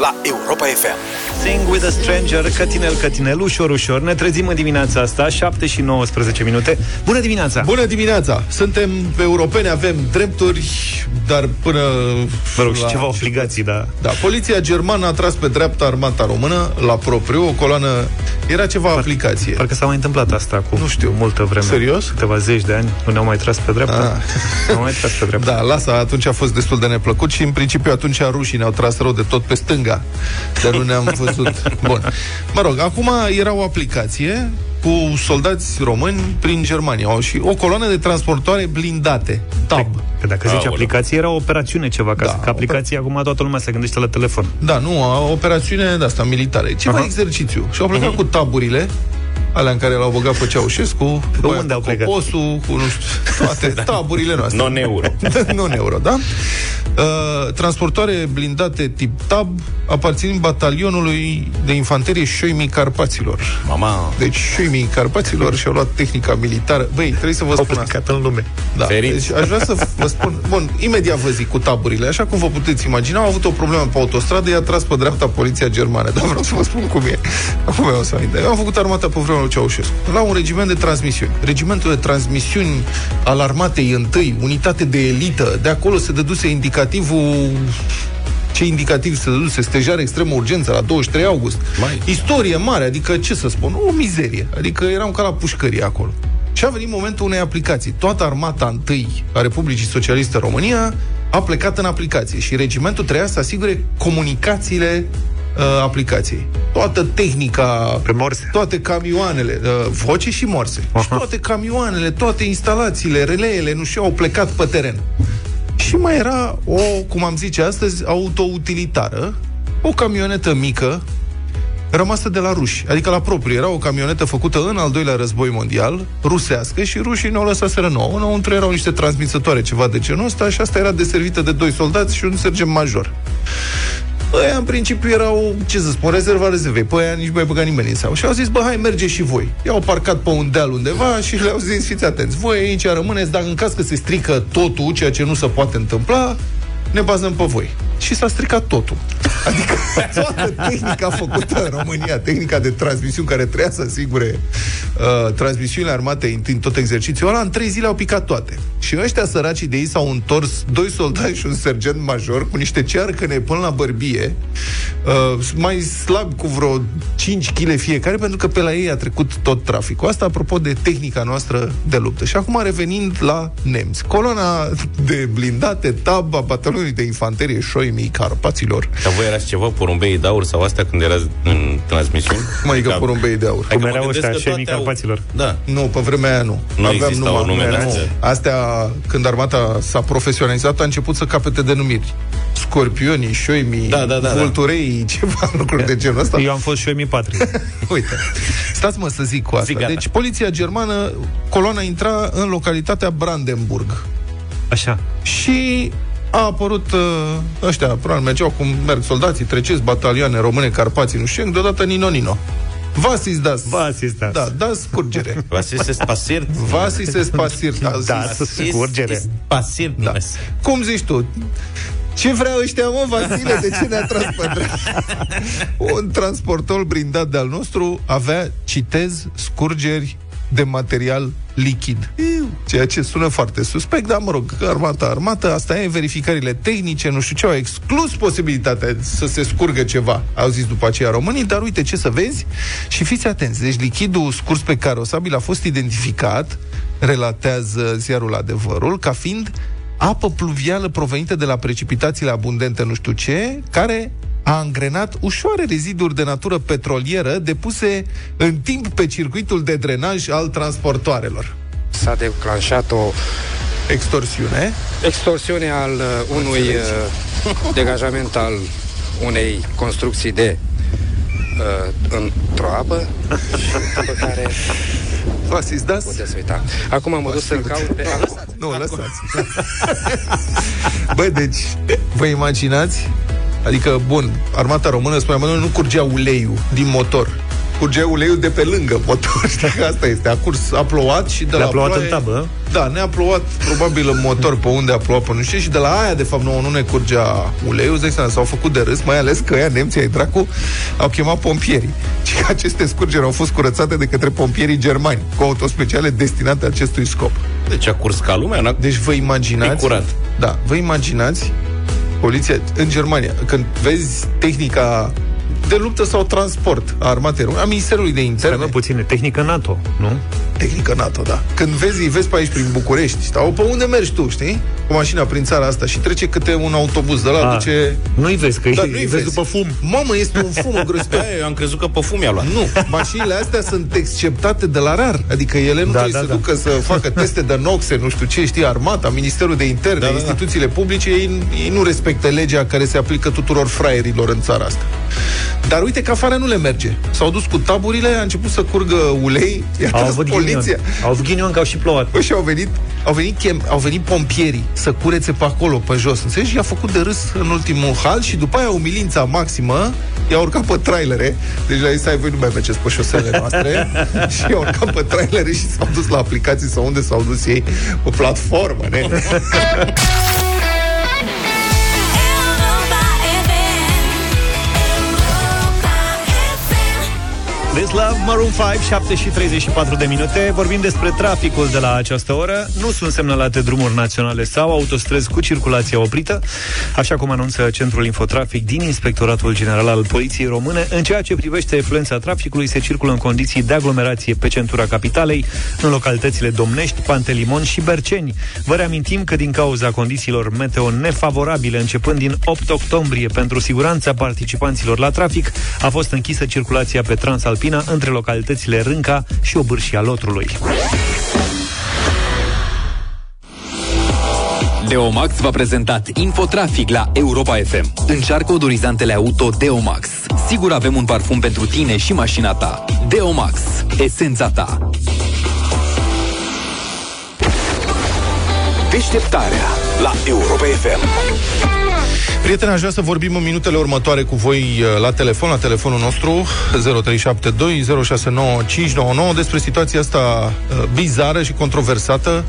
la Europa FM. Sing with a stranger, cătinel, cătinel, ușor, ușor. Ne trezim în dimineața asta, 7 și 19 minute. Bună dimineața! Bună dimineața! Suntem europeni, avem drepturi, dar până... Mă rog, și ceva obligații, da. Da, poliția germană a tras pe dreapta armata română, la propriu, o coloană... Era ceva Par, aplicație. Parcă s-a mai întâmplat asta cu nu știu. multă vreme. Serios? Câteva zeci de ani nu ne-au mai tras pe dreapta. Ah. Nu mai tras pe dreapta. Da, lasă, atunci a fost destul de neplăcut și în principiu atunci rușii ne-au tras rău de tot pe stânga. Dar nu ne-am văzut. Bun. Mă rog, acum era o aplicație cu soldați români prin Germania și o coloană de transportoare blindate, TAB. Că dacă zici aplicație, era o operațiune ceva, ca da, că aplicație acum toată lumea se gândește la telefon. Da, nu, o operațiune de asta militară, ceva uh-huh. exercițiu. Și au plecat uh-huh. cu taburile alea în care l-au băgat pe Ceaușescu, pe unde au plecat? Coposul, cu nu știu, toate da. taburile noastre. Non-euro. Non-euro, da? Uh, transportoare blindate tip TAB aparțin batalionului de infanterie Șoimii Carpaților. Mama! Deci Șoimii Carpaților și-au luat tehnica militară. Băi, trebuie să vă spun asta. în lume. Da. Deci aș vrea să vă spun... Bun, imediat vă zic cu taburile. Așa cum vă puteți imagina, au avut o problemă pe autostradă, i-a tras pe dreapta poliția germană. Dar vreau să vă spun cum e. Acum eu o să aminte. Am făcut armata pe vremea lui Ceaușescu. La un regiment de transmisiuni. Regimentul de transmisiuni al armatei întâi, unitate de elită. De acolo se dăduse indicativul ce indicativ se dăduse, stejare extremă urgență la 23 august. Mai. Istorie mare, adică ce să spun, o mizerie. Adică eram ca la pușcărie acolo. Și a venit momentul unei aplicații. Toată armata întâi a Republicii Socialiste România a plecat în aplicație și regimentul trebuia să asigure comunicațiile uh, aplicației. Toată tehnica, pe morse. toate camioanele, uh, voce și morse. Uh-huh. Și toate camioanele, toate instalațiile, releele, nu știu, au plecat pe teren. Și mai era o, cum am zice astăzi, autoutilitară, o camionetă mică, rămasă de la ruși, adică la propriu. Era o camionetă făcută în al doilea război mondial, rusească, și rușii ne-au lăsat nouă. Înăuntru erau niște transmisătoare, ceva de genul ăsta, și asta era deservită de doi soldați și un sergent major. Ăia, în principiu, erau, ce să spun, rezerva rezervei. Pe aia nici mai băga nimeni în sau. Și au zis, bă, hai, merge și voi. I-au parcat pe un deal undeva și le-au zis, fiți atenți, voi aici rămâneți, dacă în caz că se strică totul, ceea ce nu se poate întâmpla, ne bazăm pe voi. Și s-a stricat totul. Adică toată tehnica făcută în România, tehnica de transmisiuni care trebuia să asigure uh, transmisiunile armatei în tot exercițiul ăla, în trei zile au picat toate. Și ăștia săracii de ei s-au întors doi soldați și un sergent major cu niște cearcăne până la bărbie, uh, mai slab cu vreo 5 kg fiecare, pentru că pe la ei a trecut tot traficul. Asta apropo de tehnica noastră de luptă. Și acum revenind la nemți. Coloana de blindate TAB a batalionului de infanterie Șoimii Carpaților. Dar voi erați ceva porumbei de aur sau astea când erați în transmisiuni? Cum adică da. porumbei de aur? Cum erau ăștia Șoimii Carpaților? Da. Nu, pe vremea aia nu. Nu Aveam numai, nume, nu. Astea, când armata s-a profesionalizat, a început să capete denumiri. Scorpionii, șoimii, da, da, da, vulturei, da. ceva lucruri de genul ăsta. Eu am fost șoimii patri. Uite, stați mă să zic cu asta. Zic deci, poliția germană, coloana intra în localitatea Brandenburg. Așa. Și a apărut uh, ăștia, probabil mergeau cum merg soldații, treceți batalioane române, Carpații, nu știu, deodată Nino Nino. Vasis das. Vasis das. Da, das scurgere. Vasis spasir. Vasis spasir. Da, scurgere. Spasir. Da. Cum zici tu? Ce vreau ăștia, mă, Vasile? De ce ne-a tras pe Un transportor brindat de-al nostru avea, citez, scurgeri de material lichid. Ceea ce sună foarte suspect, dar mă rog, armata, armată, asta e verificările tehnice, nu știu ce, au exclus posibilitatea să se scurgă ceva, au zis după aceea românii, dar uite ce să vezi și fiți atenți, deci lichidul scurs pe carosabil a fost identificat, relatează ziarul adevărul, ca fiind apă pluvială provenită de la precipitațiile abundente nu știu ce, care a angrenat ușoare reziduri de natură petrolieră depuse în timp pe circuitul de drenaj al transportoarelor. S-a declanșat o extorsiune. Extorsiune al uh, unui uh, degajament al unei construcții de uh, într-o apă și pe care V-ați izdați? Puteți uita. Acum mă duc să-l caut pe... Nu, lăsați. Băi, deci, vă imaginați Adică, bun, armata română, spuneam, nu curgea uleiul din motor curgea uleiul de pe lângă motor. Știi că asta este. A curs, a plouat și de Le-a la plouat ploaie, în tabă? Da, ne-a plouat probabil în motor pe unde a plouat pe nu știu și de la aia, de fapt, nouă nu ne curgea uleiul, zic seama, s-au făcut de râs, mai ales că ea, nemții, ai dracu, au chemat pompierii. Și că aceste scurgeri au fost curățate de către pompierii germani, cu autospeciale destinate acestui scop. Deci a curs ca lumea, n-a... Deci vă imaginați... E curat. Da, vă imaginați poliția în Germania, când vezi tehnica de luptă sau transport a armatei române, a Ministerului de Stai Interne, mă puțin, e tehnică NATO, nu? tehnică NATO, da. Când vezi, îi vezi pe aici prin București, sau pe unde mergi tu, știi? Cu mașina prin țara asta și trece câte un autobuz de la, A, duce... Nu-i vezi, că Da, îi nu-i vezi vezi. după fum. Mamă, este un fum îngrozitor. Da, eu am crezut că pe fum i-a luat. Nu, mașinile astea sunt exceptate de la rar. Adică ele nu Da, trebuie da, să da. ducă să facă teste de noxe, nu știu ce, știi, armata, Ministerul de Interne, Da, da, da. instituțiile publice, ei, ei nu respectă legea care se aplică tuturor fraierilor în țara asta. Dar uite că afară nu le merge. S-au dus cu taburile, a început să curgă ulei, iar Au avut poliția. ghinion. Au avut ghinion că au și plouat. Bă, și au venit, au venit, chem, au venit pompierii să curețe pe acolo, pe jos. Înțelegi? Și i-a făcut de râs în ultimul hal și după aia umilința maximă i-a urcat pe trailere. Deci la ei să ai voi nu mai mergeți pe șoselele noastre. și i-a urcat pe trailere și s-au dus la aplicații sau unde s-au dus ei pe platformă, ne? This Love, Maroon 5, 7 și 34 de minute. Vorbim despre traficul de la această oră. Nu sunt semnalate drumuri naționale sau autostrăzi cu circulația oprită, așa cum anunță Centrul Infotrafic din Inspectoratul General al Poliției Române. În ceea ce privește influența traficului, se circulă în condiții de aglomerație pe centura capitalei, în localitățile Domnești, Pantelimon și Berceni. Vă reamintim că din cauza condițiilor meteo nefavorabile, începând din 8 octombrie, pentru siguranța participanților la trafic, a fost închisă circulația pe Transalpina între localitățile Rânca și Obârșia Lotrului. Deomax v-a prezentat Infotrafic la Europa FM. Încearcă odorizantele auto Deomax. Sigur avem un parfum pentru tine și mașina ta. Deomax. Esența ta. Deșteptarea la Europa FM. Prieteni, aș vrea să vorbim în minutele următoare cu voi uh, la telefon, la telefonul nostru 0372 069 599 despre situația asta uh, bizară și controversată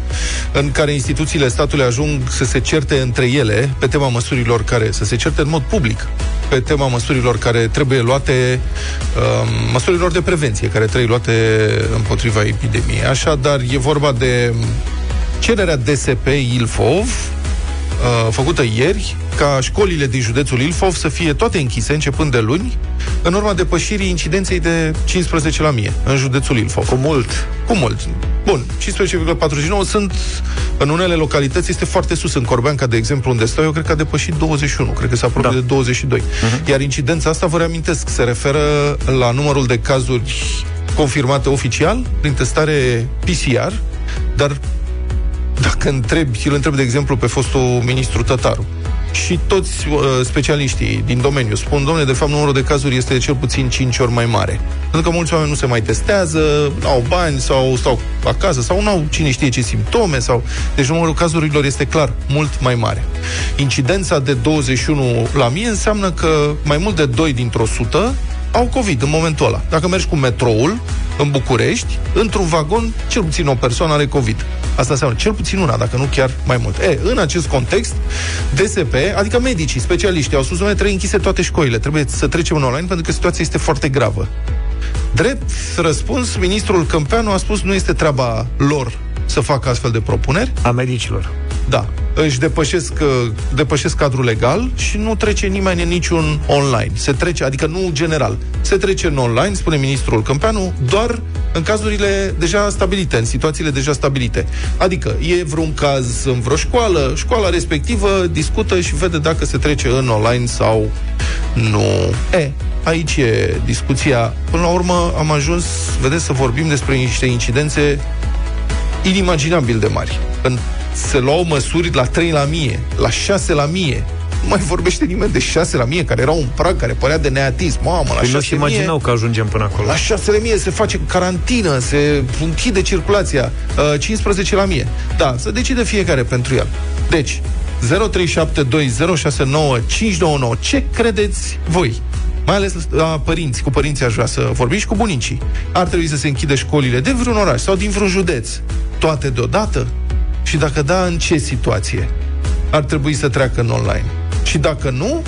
în care instituțiile statului ajung să se certe între ele pe tema măsurilor care, să se certe în mod public pe tema măsurilor care trebuie luate um, măsurilor de prevenție care trebuie luate împotriva epidemiei. Așadar, e vorba de cererea DSP Ilfov uh, făcută ieri ca școlile din județul Ilfov să fie toate închise începând de luni în urma depășirii incidenței de 15 la 1000 în județul Ilfov. Cu mult. Cu mult. Bun, 15,49 sunt în unele localități, este foarte sus. În Corbeanca, de exemplu, unde stau eu, cred că a depășit 21, cred că se apropie Da. de 22. Uh-huh. Iar incidența asta, vă reamintesc, se referă la numărul de cazuri confirmate oficial prin testare PCR, dar dacă întrebi, îl întreb, de exemplu, pe fostul ministru Tătaru, și toți uh, specialiștii din domeniu spun, domnule, de fapt numărul de cazuri este de cel puțin 5 ori mai mare. Pentru că mulți oameni nu se mai testează, nu au bani sau stau acasă sau nu au cine știe ce simptome sau... Deci numărul cazurilor este clar mult mai mare. Incidența de 21 la mie înseamnă că mai mult de 2 dintr-o sută au COVID în momentul ăla. Dacă mergi cu metroul în București, într-un vagon, cel puțin o persoană are COVID. Asta înseamnă cel puțin una, dacă nu chiar mai mult. E, în acest context, DSP, adică medicii, specialiștii, au spus, noi trebuie închise toate școlile, trebuie să trecem în online, pentru că situația este foarte gravă. Drept răspuns, ministrul Câmpeanu a spus, nu este treaba lor să facă astfel de propuneri, A medicilor. Da, își depășesc, uh, depășesc cadrul legal și nu trece nimeni în niciun online. Se trece, adică nu general. Se trece în online, spune ministrul Câmpeanu, doar în cazurile deja stabilite, în situațiile deja stabilite. Adică e vreun caz în vreo școală, școala respectivă discută și vede dacă se trece în online sau nu. E, aici e discuția. Până la urmă am ajuns, vedeți, să vorbim despre niște incidențe inimaginabil de mari. În, se luau măsuri la 3 la mie, la 6 la mie. Nu mai vorbește nimeni de 6 la mie, care era un prag care părea de neatism. Mamă, la Păi nu 6 și imaginau că ajungem până acolo. la 6 la mie se face carantină, se închide circulația. Uh, 15 la mie. Da, să decide fiecare pentru el. Deci, 0372069599. Ce credeți voi? mai ales la părinți, cu părinții aș vrea să vorbim și cu bunicii. Ar trebui să se închide școlile de vreun oraș sau din vreun județ, toate deodată? Și dacă da, în ce situație? Ar trebui să treacă în online. Și dacă nu,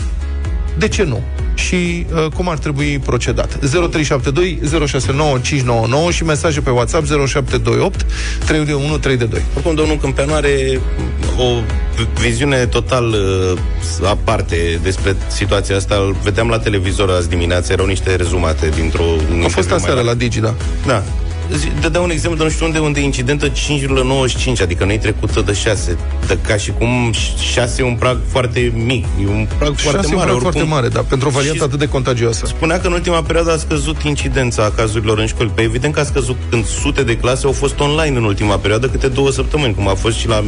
de ce nu? Și uh, cum ar trebui procedat? 0372 069 599 și mesaje pe WhatsApp 0728 311 322. Oricum, domnul Câmpeanu are o viziune total uh, aparte despre situația asta. Îl vedeam la televizor azi dimineața, erau niște rezumate dintr-o... un A fost interviu mai aseară la Digi, da. Da. Zi- Dădea un exemplu de nu știu unde, unde e incidentă 5,95, adică nu-i trecută de 6. De ca și cum 6 e un prag foarte mic, e un prag foarte Șase mare. mare, oricum. foarte mare, dar pentru o variantă Și- atât de contagioasă. Spunea că în ultima perioadă a scăzut incidența cazurilor în școli. Pe evident că a scăzut când sute de clase au fost online în ultima perioadă, câte două săptămâni, cum a fost și la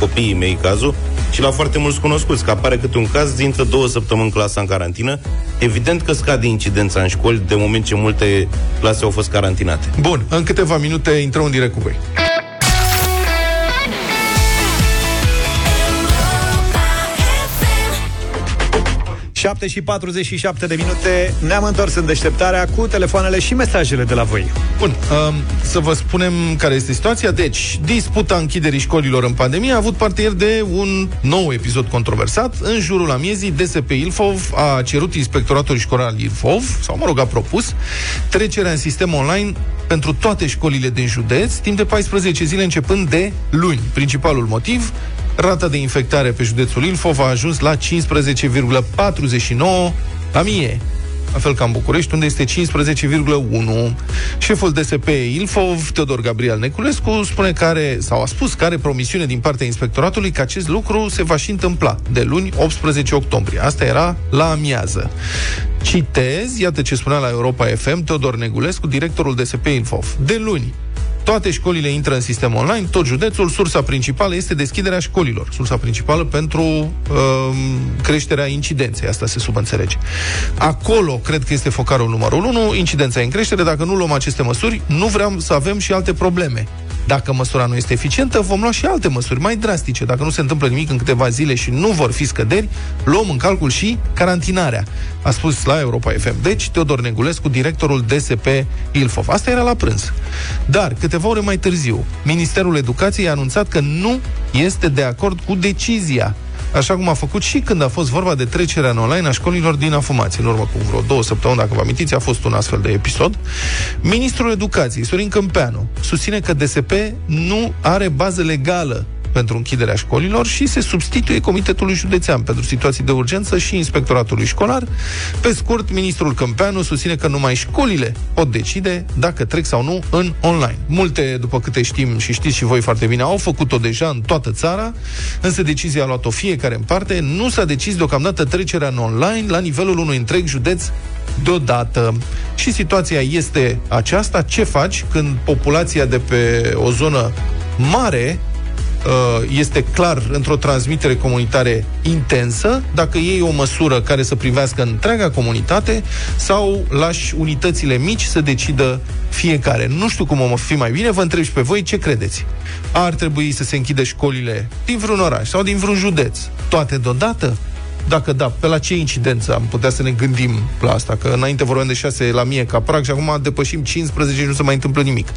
copiii mei cazul, și la foarte mulți cunoscuți, că apare câte un caz, dintre două săptămâni clasa în carantină. Evident că scade incidența în școli de moment ce multe clase au fost carantinate. Bun, în câteva minute intrăm în direct cu voi. 7 și 47 de minute Ne-am întors în deșteptarea cu telefoanele și mesajele de la voi Bun, um, să vă spunem care este situația. Deci, disputa închiderii școlilor în pandemie a avut parte ieri de un nou episod controversat. În jurul amiezii, DSP Ilfov a cerut inspectoratului școlar Ilfov, sau mă rog, a propus, trecerea în sistem online pentru toate școlile din județ, timp de 14 zile începând de luni. Principalul motiv, rata de infectare pe județul Ilfov a ajuns la 15,49 la mie la fel ca în București, unde este 15,1. Șeful DSP Ilfov, Teodor Gabriel Neculescu, spune care, sau a spus că are promisiune din partea inspectoratului că acest lucru se va și întâmpla de luni 18 octombrie. Asta era la amiază. Citez, iată ce spunea la Europa FM Teodor Negulescu, directorul DSP Ilfov. De luni, toate școlile intră în sistem online, tot județul, sursa principală este deschiderea școlilor. Sursa principală pentru um, creșterea incidenței, asta se subînțelege. Acolo, cred că este focarul numărul 1, incidența e în creștere, dacă nu luăm aceste măsuri, nu vreau să avem și alte probleme. Dacă măsura nu este eficientă, vom lua și alte măsuri mai drastice. Dacă nu se întâmplă nimic în câteva zile și nu vor fi scăderi, luăm în calcul și carantinarea, a spus la Europa FM. Deci, Teodor Negulescu, directorul DSP Ilfov. Asta era la prânz. Dar, câteva ore mai târziu, Ministerul Educației a anunțat că nu este de acord cu decizia așa cum a făcut și când a fost vorba de trecerea în online a școlilor din afumați. În urmă cu vreo două săptămâni, dacă vă amintiți, a fost un astfel de episod. Ministrul Educației, Sorin Câmpeanu, susține că DSP nu are bază legală pentru închiderea școlilor și se substituie Comitetului Județean pentru situații de urgență și Inspectoratului Școlar. Pe scurt, ministrul Câmpeanu susține că numai școlile pot decide dacă trec sau nu în online. Multe, după câte știm și știți și voi foarte bine, au făcut-o deja în toată țara, însă decizia a luat-o fiecare în parte. Nu s-a decis deocamdată trecerea în online la nivelul unui întreg județ deodată. Și situația este aceasta. Ce faci când populația de pe o zonă mare uh, este clar într-o transmitere comunitare intensă, dacă iei o măsură care să privească întreaga comunitate sau lași unitățile mici să decidă fiecare. Nu știu cum o fi mai bine, vă întreb și pe voi ce credeți. Ar trebui să se închide școlile din vreun oraș sau din vreun județ, toate deodată? Dacă da, pe la ce incidență am putea să ne gândim la asta? Că înainte vorbeam de 6 la mie ca prag și acum depășim 15 și nu se mai întâmplă nimic.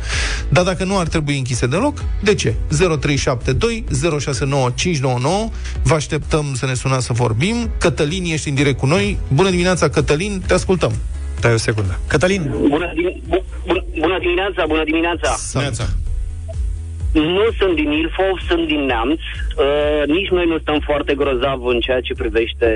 Dar dacă nu ar trebui închise deloc, de ce? 0372 069599 Vă așteptăm să ne sunați să vorbim. Cătălin, ești în direct cu noi. Bună dimineața, Cătălin, te ascultăm. Dai o secundă Cătălin, Bună, dim- bu- bună, bună dimineața, bună dimineața. Neața. Nu sunt din Ilfov, sunt din Neamț. Uh, nici noi nu stăm foarte grozav în ceea ce privește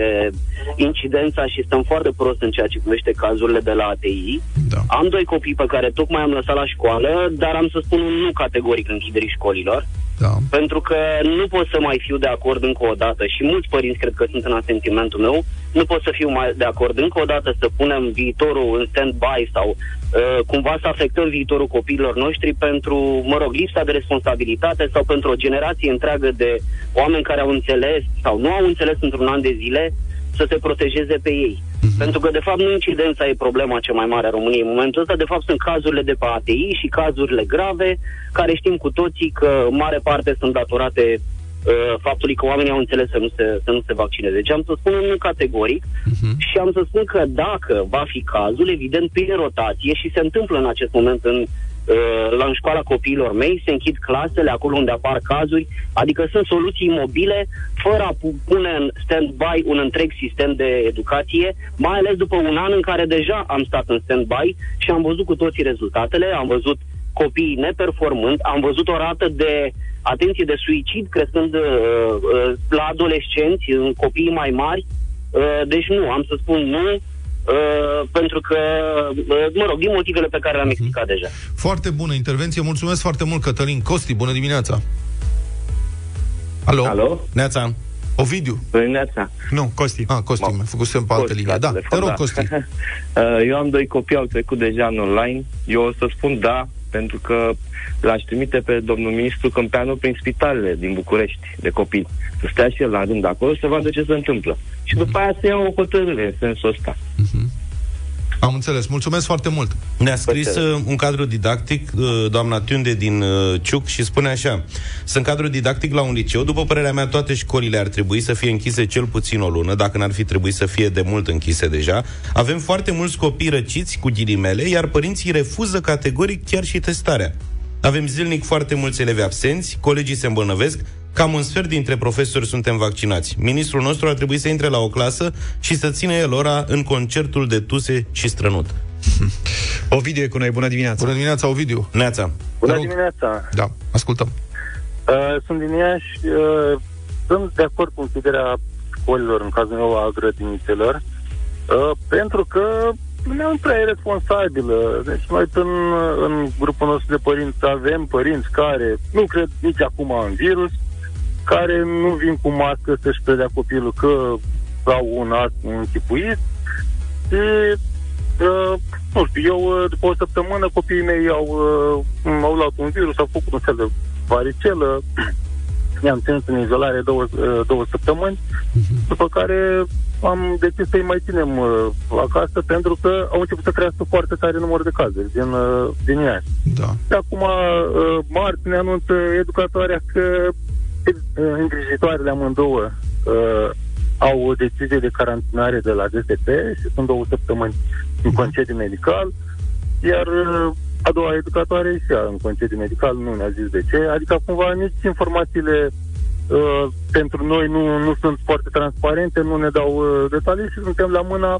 incidența și stăm foarte prost în ceea ce privește cazurile de la ATI. Da. Am doi copii pe care tocmai am lăsat la școală, dar am să spun un nu categoric închiderii școlilor. Da. Pentru că nu pot să mai fiu de acord încă o dată și mulți părinți cred că sunt în asentimentul meu, nu pot să fiu mai de acord încă o dată să punem viitorul în stand-by sau uh, cumva să afectăm viitorul copiilor noștri pentru, mă rog, lipsa de responsabilitate sau pentru o generație întreagă de oameni care au înțeles sau nu au înțeles într-un an de zile să se protejeze pe ei. Mm-hmm. Pentru că, de fapt, nu incidența e problema cea mai mare a României. În momentul ăsta, de fapt, sunt cazurile de pe ATI și cazurile grave, care știm cu toții că în mare parte sunt datorate uh, faptului că oamenii au înțeles să nu se, să nu se vaccineze. Deci am să spun nu categoric uh-huh. și am să spun că dacă va fi cazul, evident, prin rotație și se întâmplă în acest moment în uh, la în școala copiilor mei, se închid clasele acolo unde apar cazuri, adică sunt soluții mobile, fără a pu- pune în stand-by un întreg sistem de educație, mai ales după un an în care deja am stat în stand-by și am văzut cu toții rezultatele, am văzut copiii neperformând, am văzut o rată de atenție de suicid crescând uh, uh, la adolescenți, în copiii mai mari, uh, deci nu, am să spun nu, Uh, pentru că, uh, mă rog, din motivele pe care le-am explicat deja. Foarte bună intervenție. Mulțumesc foarte mult, Cătălin. Costi, bună dimineața. Alo? Alo? Neața. Ovidiu. Dimineața. Nu, Costi. Ah, Costi, mi-a făcut semn pe altă Costi, linie. la Da, te telefon, rog, da. Costi. Uh, Eu am doi copii, au trecut deja în online. Eu o să spun da, pentru că l-aș trimite pe domnul ministru Câmpeanu prin spitalele din București de copii. Să stea și el la rând acolo să vadă ce se întâmplă. Și după aia să ia o hotărâre în sensul ăsta. Am înțeles. Mulțumesc foarte mult. Ne-a scris uh, un cadru didactic, uh, doamna Tunde din uh, Ciuc, și spune așa. Sunt cadru didactic la un liceu. După părerea mea, toate școlile ar trebui să fie închise cel puțin o lună, dacă n-ar fi trebuit să fie de mult închise deja. Avem foarte mulți copii răciți, cu ghilimele, iar părinții refuză categoric chiar și testarea. Avem zilnic foarte mulți elevi absenți, colegii se îmbolnăvesc, cam un sfert dintre profesori suntem vaccinați. Ministrul nostru ar trebui să intre la o clasă și să ține el ora în concertul de tuse și strănut. Ovidiu e cu noi, bună dimineața. Bună dimineața, Ovidiu. Neața. Bună rog. dimineața! Da, ascultăm. Uh, sunt din Iași. Uh, sunt de acord cu închiderea școlilor, în cazul meu a grădinițelor, uh, pentru că lumea nu prea e responsabilă. Deci noi în, în grupul nostru de părinți avem părinți care nu cred nici acum în virus, care nu vin cu mască să-și predea copilul că au un astm închipuit și Uh, nu știu, eu uh, după o săptămână copiii mei au, uh, au luat un virus, au făcut un fel de varicelă, i-am ținut în izolare două, uh, două săptămâni, după care am decis să-i mai ținem uh, acasă pentru că au început să crească foarte tare număr de cazuri din, uh, din Iași. Da. Și acum, uh, marți ne anunță educatoarea că uh, îngrijitoarele amândouă uh, au o decizie de carantinare de la DSP și sunt două săptămâni în concediu medical, iar uh, a doua educatoare și ea în concediu medical nu ne-a zis de ce, adică cumva nici informațiile uh, pentru noi nu, nu sunt foarte transparente, nu ne dau uh, detalii și suntem la mâna,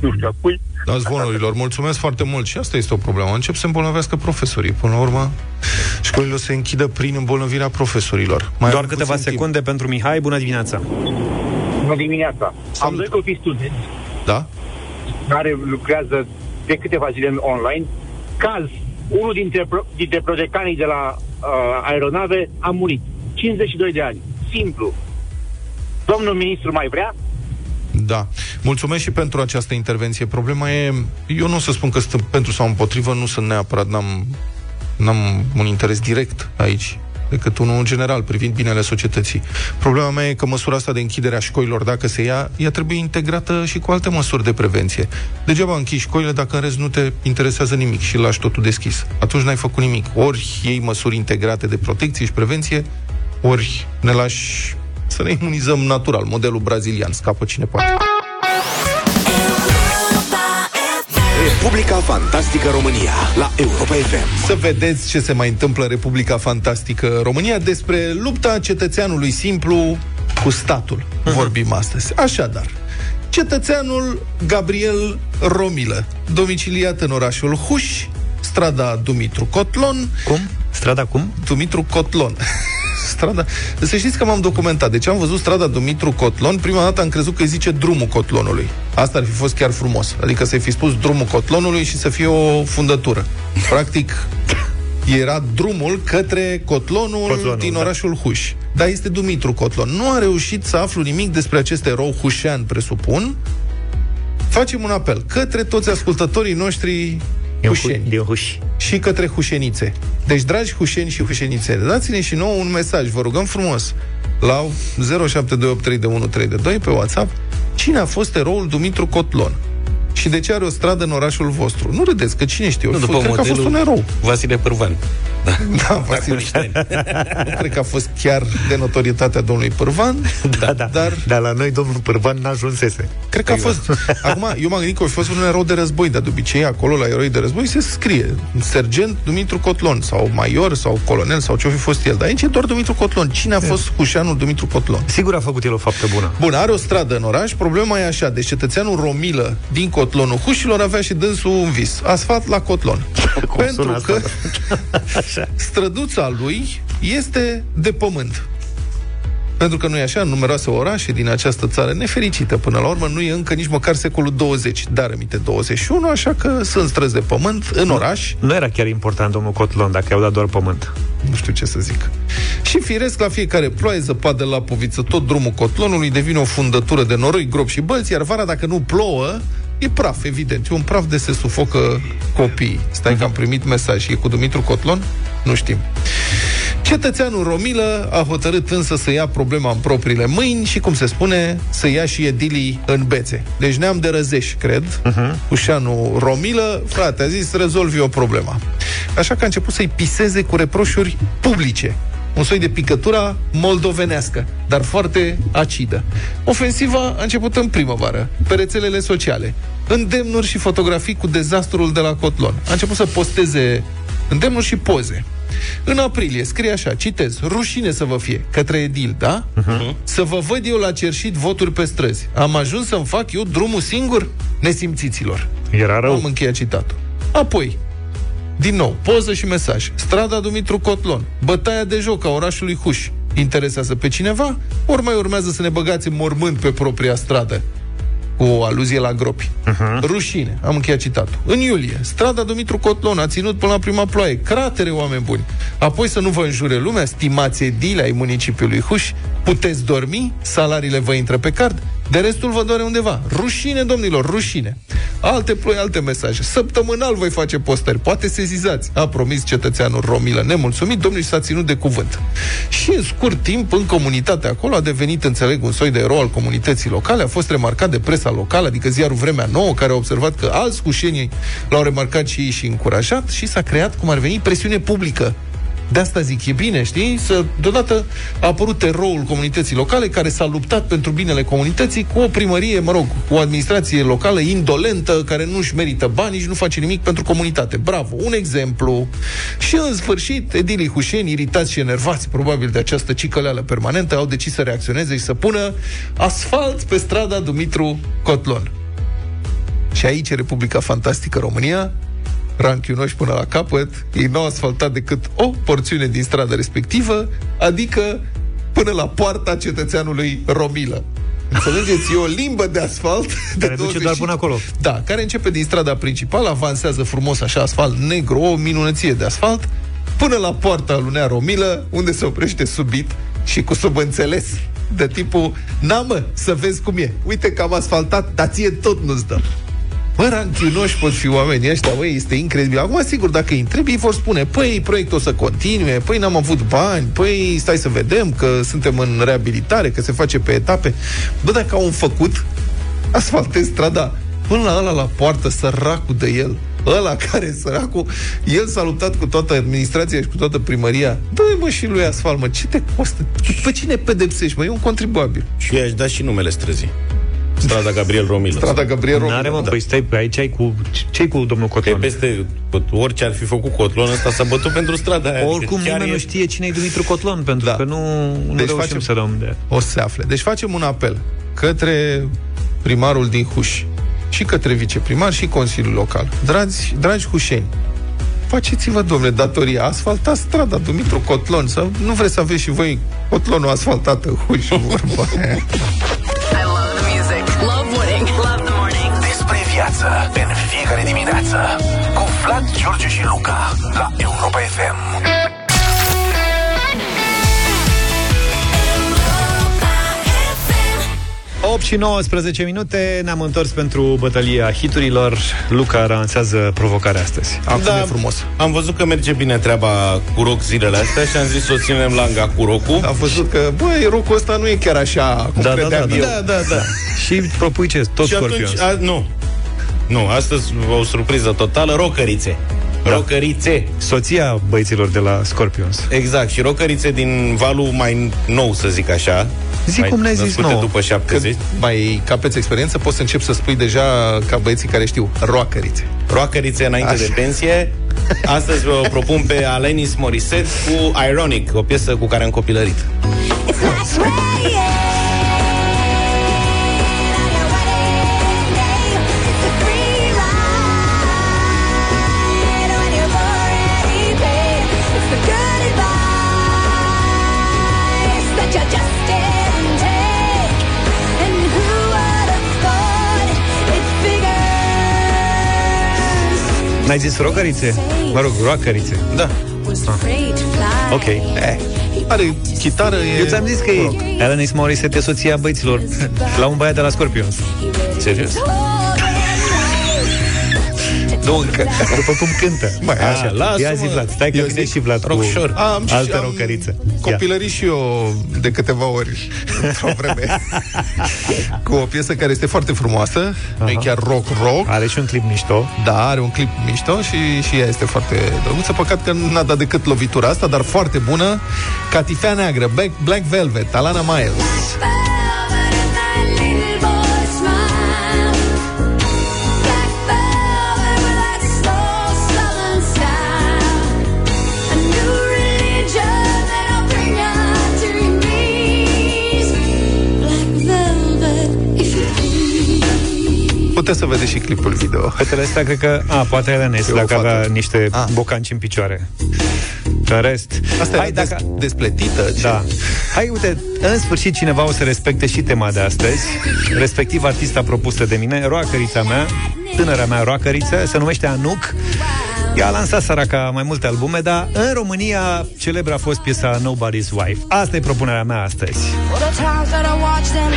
nu știu, a cui. Da, zvonurilor. Mulțumesc foarte mult. Și asta este o problemă. Încep să îmbolnăvească profesorii. Până la urmă, școlile o să se închidă prin îmbolnăvirea profesorilor. Mai Doar avem câteva puțin timp. secunde pentru Mihai, bună dimineața. Bună dimineața. Am doi copii studenți Da? care lucrează de câteva zile în online. Caz, unul dintre, pro- dintre projectanii de la uh, aeronave a murit. 52 de ani. Simplu. Domnul ministru mai vrea? Da. Mulțumesc și pentru această intervenție. Problema e, eu nu o să spun că sunt pentru sau împotrivă, nu sunt neapărat, n-am, n-am un interes direct aici decât unul general privind binele societății. Problema mea e că măsura asta de închidere a școlilor, dacă se ia, ea trebuie integrată și cu alte măsuri de prevenție. Degeaba închizi școlile dacă în rest nu te interesează nimic și lași totul deschis. Atunci n-ai făcut nimic. Ori iei măsuri integrate de protecție și prevenție, ori ne lași să ne imunizăm natural, modelul brazilian, scapă cine poate. Republica Fantastică România la Europa FM. Să vedeți ce se mai întâmplă în Republica Fantastică România despre lupta cetățeanului simplu cu statul. Vorbim astăzi. Așadar, cetățeanul Gabriel Romilă, domiciliat în orașul Huș, strada Dumitru Cotlon. Cum? Strada cum? Dumitru Cotlon. strada... Să știți că m-am documentat. Deci am văzut strada Dumitru Cotlon. Prima dată am crezut că îi zice drumul Cotlonului. Asta ar fi fost chiar frumos. Adică să-i fi spus drumul Cotlonului și să fie o fundătură. Practic, era drumul către Cotlonul, Cotlonul, din da. orașul Huș. Dar este Dumitru Cotlon. Nu a reușit să aflu nimic despre acest erou hușean, presupun. Facem un apel către toți ascultătorii noștri hușeni Din Huș. Și către hușenițe. Deci, dragi hușeni și hușenițe, dați-ne și nouă un mesaj, vă rugăm frumos, la 07283132 pe WhatsApp, cine a fost eroul Dumitru Cotlon. Și de ce are o stradă în orașul vostru? Nu râdeți, că cine știe, Nu, nu, după cred că a fost un modelul erou. Vasile Pârvan. Da, Vasile. nu cred că a fost chiar de notorietatea domnului Pârvan, Da, da. dar Dar la noi domnul Pârvan n-ajunsese. Cred că a fost... Acum, eu m-am gândit că a fost un erou de război, dar de obicei acolo, la eroi de război, se scrie sergent Dumitru Cotlon, sau major, sau colonel, sau ce-o fi fost el. Dar aici e doar Dumitru Cotlon. Cine a fost cușanul Dumitru Cotlon? Sigur a făcut el o faptă bună. Bun, are o stradă în oraș, problema e așa, deci cetățeanul Romilă din Cotlonul Hușilor avea și dânsul un vis. Asfalt la Cotlon. Pentru sună că asta? străduța lui este de pământ. Pentru că nu e așa, în numeroase orașe din această țară nefericită, până la urmă, nu e încă nici măcar secolul 20, dar aminte 21, așa că sunt străzi de pământ în oraș, Nu era chiar important domnul Cotlon dacă i-au dat doar pământ. nu știu ce să zic. Și firesc la fiecare ploaie, zăpadă la poviță, tot drumul cotlonului devine o fundătură de noroi, grob și bălți, iar vara, dacă nu plouă, e praf, evident. E un praf de se sufocă copiii. Stai că am primit mesaj. E cu Dumitru Cotlon? Nu știm. Cetățeanul Romilă a hotărât însă să ia problema în propriile mâini și, cum se spune, să ia și edilii în bețe. Deci neam de răzeș, cred, uh-huh. ușanul Romilă, frate, a zis, rezolvi o problemă. Așa că a început să-i piseze cu reproșuri publice. Un soi de picătura moldovenească, dar foarte acidă. Ofensiva a început în primăvară, pe rețelele sociale. Îndemnuri și fotografii cu dezastrul de la Cotlon. A început să posteze îndemnuri și poze. În aprilie scrie așa, citez, rușine să vă fie, către Edil, da? Uh-huh. Să vă văd eu la cerșit voturi pe străzi. Am ajuns să-mi fac eu drumul singur? Nesimțiților. Era rău. Am încheiat citatul. Apoi, din nou, poză și mesaj. Strada Dumitru Cotlon. Bătaia de joc a orașului Huș. Interesează pe cineva? Ori mai urmează să ne băgați în mormânt pe propria stradă? Cu o aluzie la gropi. Uh-huh. Rușine. Am încheiat citatul. În iulie, strada Dumitru Cotlon a ținut până la prima ploaie. Cratere, oameni buni. Apoi să nu vă înjure lumea, stimați edile ai municipiului Huș, puteți dormi, salariile vă intră pe card, de restul vă doare undeva. Rușine, domnilor, rușine. Alte ploi, alte mesaje. Săptămânal voi face postări. Poate sezizați. A promis cetățeanul Romilă nemulțumit, domnul și s-a ținut de cuvânt. Și în scurt timp, în comunitatea acolo, a devenit, înțeleg, un soi de erou al comunității locale, a fost remarcat de presa locală, adică ziarul Vremea Nouă, care a observat că alți cușenii l-au remarcat și ei și încurajat și s-a creat, cum ar veni, presiune publică de asta zic, e bine, știi? Să, deodată a apărut eroul comunității locale care s-a luptat pentru binele comunității cu o primărie, mă rog, cu o administrație locală indolentă, care nu-și merită bani și nu face nimic pentru comunitate. Bravo, un exemplu. Și în sfârșit, edilii hușeni, iritați și enervați probabil de această cicăleală permanentă, au decis să reacționeze și să pună asfalt pe strada Dumitru Cotlon. Și aici e Republica Fantastică România, ranchiunoși până la capăt, ei n-au asfaltat decât o porțiune din strada respectivă, adică până la poarta cetățeanului Romilă. Înțelegeți? E o limbă de asfalt de Care duce doar până acolo. Da, care începe din strada principală, avansează frumos așa asfalt negru, o minunăție de asfalt, până la poarta lunea Romilă, unde se oprește subit și cu subînțeles de tipul, na mă, să vezi cum e. Uite că am asfaltat, dar ție tot nu-ți dăm. Mă, ranchiunoși pot fi oamenii ăștia, băi, este incredibil. Acum, sigur, dacă îi întrebi, ei vor spune, păi, proiectul o să continue, păi, n-am avut bani, păi, stai să vedem că suntem în reabilitare, că se face pe etape. Bă, dacă au făcut, asfaltez strada până la ăla la poartă, săracul de el, ăla care săracul, el s-a luptat cu toată administrația și cu toată primăria. dă mă și lui asfalt, mă, ce te costă? Pe cine pedepsești, mă? E un contribuabil. Și eu aș da și numele străzii. Strada Gabriel Romilă. Strada Gabriel Romilă, N-are, mă, da. păi stai, pe aici ai cu... ce cu domnul Că e Cotlon? peste orice ar fi făcut Cotlon ăsta s-a bătut pentru strada aia. Oricum Adică chiar nimeni e- nu știe cine e Dumitru Cotlon, pentru Da. că nu, nu Deci reușim facem- să dăm de... o să se afle. Deci facem un apel către primarul din Huș și către viceprimar și Consiliul Local. Dragi, dragi hușeni, faceți-vă, domnule, datoria, asfaltați strada Dumitru Cotlon, să nu vreți să aveți și voi Cotlonul asfaltat în Huș, vorba Despre viață în fiecare dimineață cu Vlad, George și Luca la Europa FM. 8 și 19 minute, ne-am întors pentru bătălia hiturilor. Luca ransează provocarea astăzi. Acum Da. e frumos. Am văzut că merge bine treaba cu rock zilele astea și am zis să o ținem langa cu rocul. Am văzut că, băi, rocul ăsta nu e chiar așa cum Da, da, credeam da, eu. Da, da, da. Și propui ce? Tot și Scorpions. atunci, a, nu. Nu, astăzi o surpriză totală, rocărițe. Da. Rocărițe. Soția băieților de la Scorpions. Exact, și rocărițe din valul mai nou, să zic așa. Zi mai cum ne-ai zis născute nouă. după 70. Când mai capeți experiență, poți să începi să spui deja ca băieții care știu, roacărițe. Roacărițe înainte Așa. de pensie. Astăzi vă propun pe Alanis Morissette cu Ironic, o piesă cu care am copilărit. It's like N-ai zis rocărițe? Mă rog, roacărițe. Da. Was afraid to fly. Ok. Eh. Are chitară, e... Eu ți-am zis că e Alanis Morissette e soția băieților la un băiat de la Scorpions. Serios? Nu, că, după cum cântă. Mai, Așa, lasă-mă. Ia zi, Vlad, stai că Eu vine zic și Vlad rock cu shore. Am și- altă am rocăriță. Ia. Copilărit și eu de câteva ori într-o vreme cu o piesă care este foarte frumoasă, nu e chiar rock-rock, Are și un clip mișto. da, are un clip mișto și, și ea este foarte drăguță. Păcat că n-a dat decât lovitura asta, dar foarte bună. Catifea neagră, Black, Black Velvet, Alana Miles. Puteți să vedeți și clipul video. Fetele astea cred că... A, poate Alanis, E o dacă fată. avea niște Ah. bocanci în picioare. În rest... Asta Hai, e dacă... des, despletită. Ce? Da. Hai, uite, în sfârșit cineva o să respecte și tema de astăzi, respectiv artista propusă de mine, roacărița mea, tânăra mea roacăriță, se numește Anuc. Ea a lansat săraca mai multe albume, dar în România celebră a fost piesa Nobody's Wife. Asta e propunerea mea astăzi. For the times that I watched them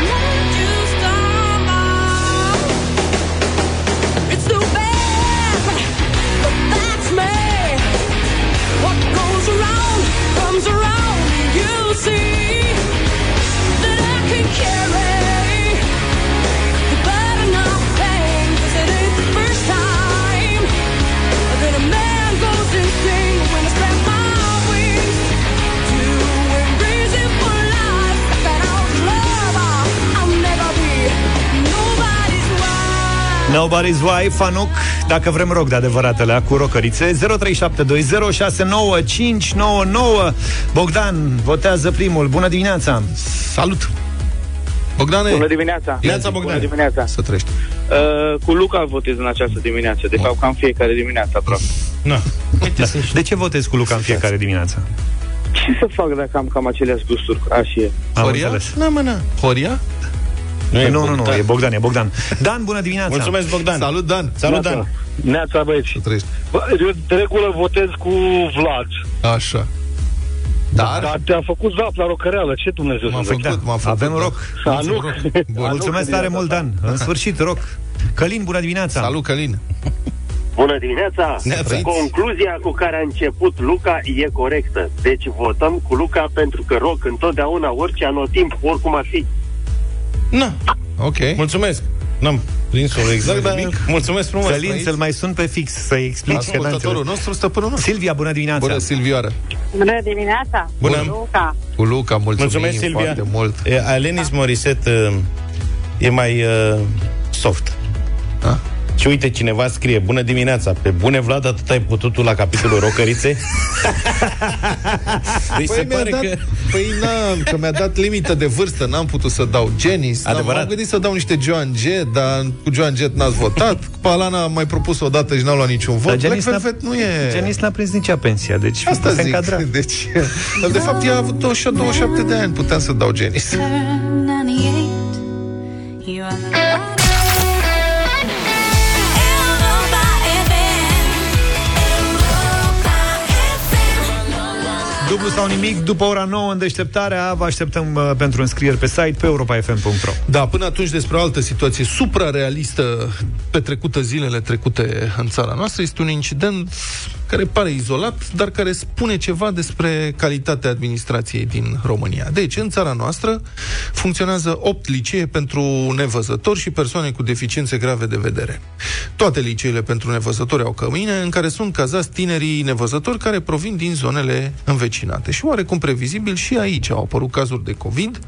Nobody's Wife, Anuc, dacă vrem rock de adevăratele, cu rocărițe 0372069599 Bogdan votează primul, bună dimineața Salut! Bogdane, Bună dimineața! Neața, Bună Bogdan. dimineața! să trăiești. Uh, cu Luca votez în această dimineață, de fapt cam fiecare dimineață aproape. Na. da. De ce votezi cu Luca în fiecare dimineață? Ce să fac dacă am cam aceleași gusturi ca și el? Am Horia? înțeles. Na, mă, na. Horia? Nu, nu, nu, nu, e Bogdan, e Bogdan Dan, bună dimineața Mulțumesc, Bogdan. Salut, Dan! Salut, Dan. Neața, băieți. Să trăiești. Bă, eu de regulă votez cu Vlad. Așa. Dar, Dar te-a făcut zap la rocăreală. Ce Dumnezeu m-am să făcut, Da, m-am făcut. avem da. rock. Anuc. Bun. Mulțumesc tare mult, Dan În sfârșit, rock Călin, bună dimineața Salut, Călin. Bună dimineața! Neața. Concluzia cu care a început Luca e corectă. Deci votăm cu Luca pentru că rock întotdeauna, orice anotimp, oricum ar fi. Na, Ok. mulțumesc. N-am prins-o exact, dar mulțumesc frumos. Călin, să-l mai sun pe fix Să-i explici că n-a Ascultătorul înțeles. nostru, stăpânul nostru. Silvia, bună dimineața Bună, Silvioară. Bună dimineața! Bună. Luca! Cu Luca, mulțumim Mulțumesc, Silvia. foarte mult. E, Alanis Morissette uh, e mai uh, soft. Da? Și uite, cineva scrie, bună dimineața, pe bune Vlad, atât ai putut tu la capitolul rocărițe? deci se mi-a pare dat, că... Păi n-am, că mi-a dat limită de vârstă N-am putut să dau Janis n-am, Adevărat. M-am gândit să dau niște Joan Jett Dar cu Joan Jett n-ați votat Cu Alana am mai propus o dată și n-au luat niciun vot Dar Black Janis n-a- Velvet nu e... Janis n-a prins nici a pensia Deci Asta se zic încadra. Deci, dar de fapt ea a avut 27 27 de ani Puteam să dau Janis Turn 98. You are Dublu sau nimic, după ora 9 în deșteptarea Vă așteptăm uh, pentru înscrieri pe site Pe europafm.ro Da, până atunci despre o altă situație suprarealistă petrecută zilele trecute în țara noastră. Este un incident care pare izolat, dar care spune ceva despre calitatea administrației din România. Deci, în țara noastră funcționează 8 licee pentru nevăzători și persoane cu deficiențe grave de vedere. Toate liceele pentru nevăzători au cămine în care sunt cazați tinerii nevăzători care provin din zonele învecinate. Și oarecum previzibil și aici au apărut cazuri de COVID.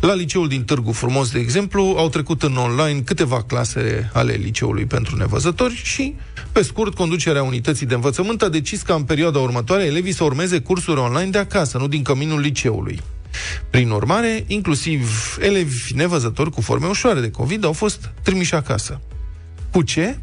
La liceul din Târgu Frumos, de exemplu, au trecut în online câteva clase ale liceului pentru nevăzători și, pe scurt, conducerea unității de învățământ a decis ca în perioada următoare elevii să urmeze cursuri online de acasă, nu din căminul liceului. Prin urmare, inclusiv elevi nevăzători cu forme ușoare de COVID au fost trimiși acasă. Cu ce?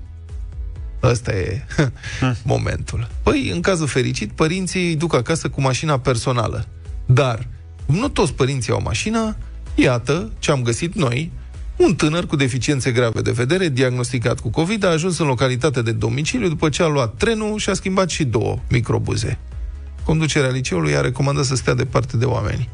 Ăsta e momentul. Păi, în cazul fericit, părinții îi duc acasă cu mașina personală. Dar, cum nu toți părinții au mașină, iată ce am găsit noi, un tânăr cu deficiențe grave de vedere, diagnosticat cu COVID, a ajuns în localitate de domiciliu după ce a luat trenul și a schimbat și două microbuze. Conducerea liceului a recomandat să stea departe de oameni,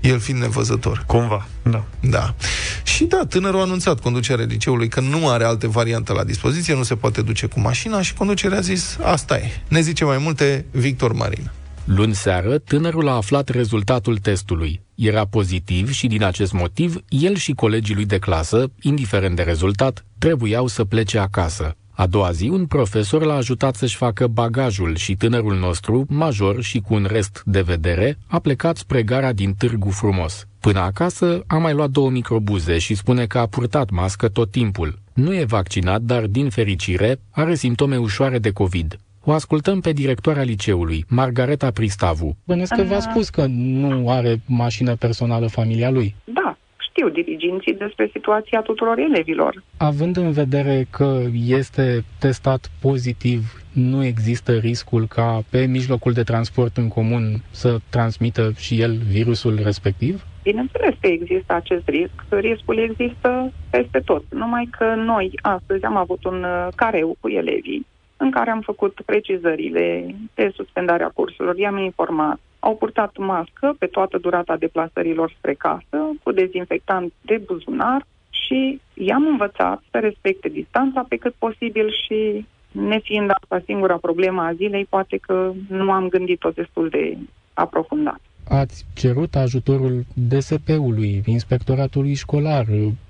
el fiind nevăzător. Cumva, da. Da. Și da, tânărul a anunțat conducerea liceului că nu are alte variante la dispoziție, nu se poate duce cu mașina și conducerea a zis, asta e. Ne zice mai multe Victor Marin. Luni seară, tânărul a aflat rezultatul testului. Era pozitiv și din acest motiv, el și colegii lui de clasă, indiferent de rezultat, trebuiau să plece acasă. A doua zi, un profesor l-a ajutat să-și facă bagajul și tânărul nostru, major și cu un rest de vedere, a plecat spre gara din Târgu Frumos. Până acasă a mai luat două microbuze și spune că a purtat mască tot timpul. Nu e vaccinat, dar din fericire are simptome ușoare de COVID. O ascultăm pe directoarea liceului, Margareta Pristavu. Bănesc că v-a spus că nu are mașină personală familia lui. Da, știu diriginții despre situația tuturor elevilor. Având în vedere că este testat pozitiv, nu există riscul ca pe mijlocul de transport în comun să transmită și el virusul respectiv? Bineînțeles că există acest risc. Riscul există peste tot. Numai că noi astăzi am avut un uh, careu cu elevii în care am făcut precizările de suspendarea cursurilor, i-am informat. Au purtat mască pe toată durata deplasărilor spre casă, cu dezinfectant de buzunar și i-am învățat să respecte distanța pe cât posibil și nefiind asta singura problemă a zilei, poate că nu am gândit-o destul de aprofundat. Ați cerut ajutorul DSP-ului, inspectoratului școlar.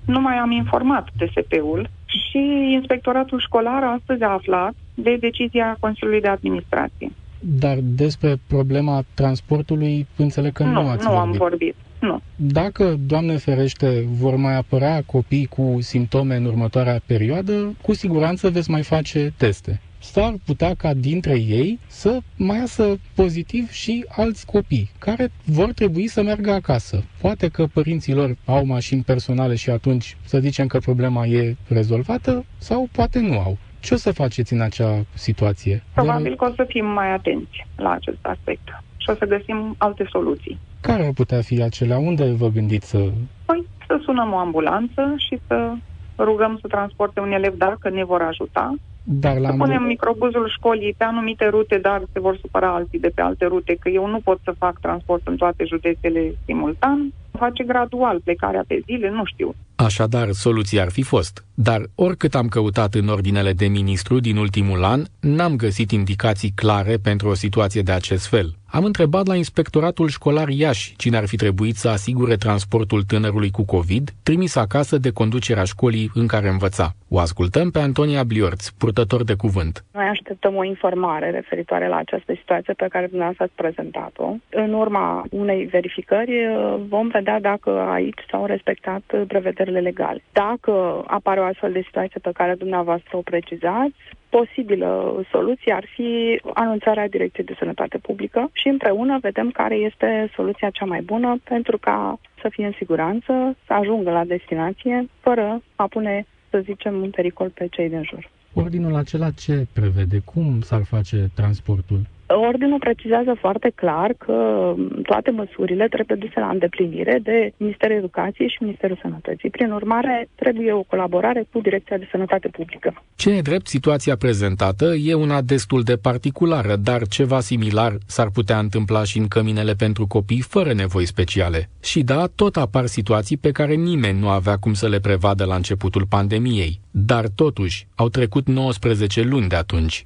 Nu mai am informat DSP-ul și inspectoratul școlar astăzi a aflat de decizia Consiliului de Administrație. Dar despre problema transportului, înțeleg că nu, nu, ați nu am vorbit. vorbit. Nu. Dacă, Doamne ferește, vor mai apărea copii cu simptome în următoarea perioadă, cu siguranță veți mai face teste. S-ar putea ca dintre ei să mai iasă pozitiv și alți copii care vor trebui să meargă acasă. Poate că părinții lor au mașini personale și atunci să zicem că problema e rezolvată sau poate nu au. Ce o să faceți în acea situație? Probabil că o să fim mai atenți la acest aspect și o să găsim alte soluții. Care ar putea fi acelea? Unde vă gândiți să... Păi să sunăm o ambulanță și să rugăm să transporte un elev dacă ne vor ajuta. Dar la Să punem microbuzul școlii pe anumite rute, dar se vor supăra alții de pe alte rute, că eu nu pot să fac transport în toate județele simultan. Face gradual plecarea pe zile, nu știu. Așadar, soluția ar fi fost. Dar oricât am căutat în ordinele de ministru din ultimul an, n-am găsit indicații clare pentru o situație de acest fel. Am întrebat la inspectoratul școlar Iași cine ar fi trebuit să asigure transportul tânărului cu COVID, trimis acasă de conducerea școlii în care învăța. O ascultăm pe Antonia Bliorț, purtător de cuvânt. Noi așteptăm o informare referitoare la această situație pe care dumneavoastră ați prezentat-o. În urma unei verificări uh, vom vedea dacă aici s-au respectat uh, prevederile legale. Dacă apare o astfel de situație pe care dumneavoastră o precizați, posibilă soluție ar fi anunțarea Direcției de Sănătate Publică și împreună vedem care este soluția cea mai bună pentru ca să fie în siguranță, să ajungă la destinație, fără a pune, să zicem, un pericol pe cei din jur. Ordinul acela ce prevede? Cum s-ar face transportul? Ordinul precizează foarte clar că toate măsurile trebuie duse la îndeplinire de Ministerul Educației și Ministerul Sănătății. Prin urmare, trebuie o colaborare cu Direcția de Sănătate Publică. Ce e drept, situația prezentată e una destul de particulară, dar ceva similar s-ar putea întâmpla și în căminele pentru copii fără nevoi speciale. Și da, tot apar situații pe care nimeni nu avea cum să le prevadă la începutul pandemiei. Dar totuși, au trecut 19 luni de atunci.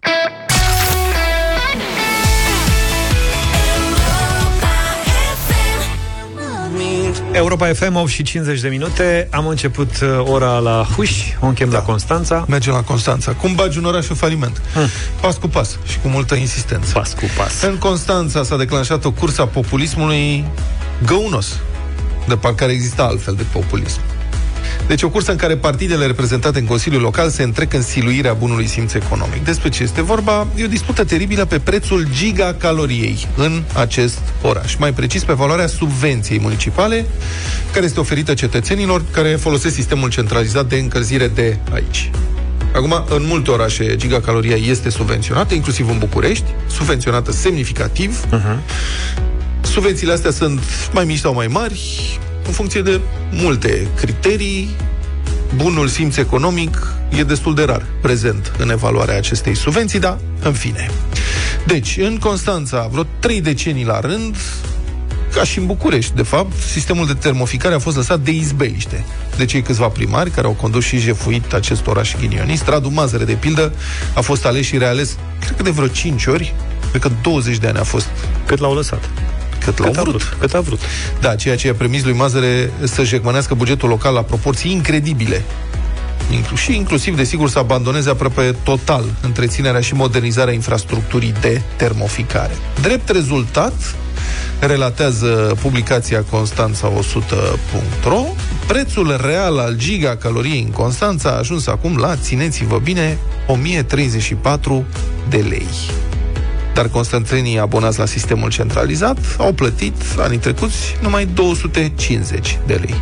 Europa FM 8 și 50 de minute Am început uh, ora la Huș O închem da. la Constanța Mergem la Constanța. Cum bagi un oraș în faliment? Hmm. Pas cu pas și cu multă insistență. Pas cu pas. În Constanța s-a declanșat o cursă a populismului găunos, de parcă care exista altfel de populism. Deci o cursă în care partidele reprezentate în Consiliul Local se întrec în siluirea bunului simț economic. Despre ce este vorba? E o dispută teribilă pe prețul gigacaloriei în acest oraș. Mai precis pe valoarea subvenției municipale care este oferită cetățenilor care folosesc sistemul centralizat de încălzire de aici. Acum, în multe orașe, gigacaloria este subvenționată, inclusiv în București, subvenționată semnificativ. Uh-huh. Subvențiile astea sunt mai mici sau mai mari, în funcție de multe criterii. Bunul simț economic e destul de rar prezent în evaluarea acestei subvenții, dar în fine. Deci, în Constanța, vreo trei decenii la rând, ca și în București, de fapt, sistemul de termoficare a fost lăsat de izbeliște de cei câțiva primari care au condus și jefuit acest oraș ghinionist. Radu Mazăre, de pildă, a fost ales și reales, cred că de vreo 5 ori, cred că 20 de ani a fost. Cât l-au lăsat? Cât l-au Cât a vrut. vrut, cât a vrut. Da, ceea ce a permis lui Mazăre să jecmănească bugetul local la proporții incredibile. Inclu- și inclusiv, desigur, să abandoneze aproape total întreținerea și modernizarea infrastructurii de termoficare. Drept rezultat, relatează publicația Constanța100.ro, prețul real al gigacaloriei în Constanța a ajuns acum la, țineți-vă bine, 1034 de lei. Dar constanțenii abonați la sistemul centralizat au plătit anii trecuți numai 250 de lei.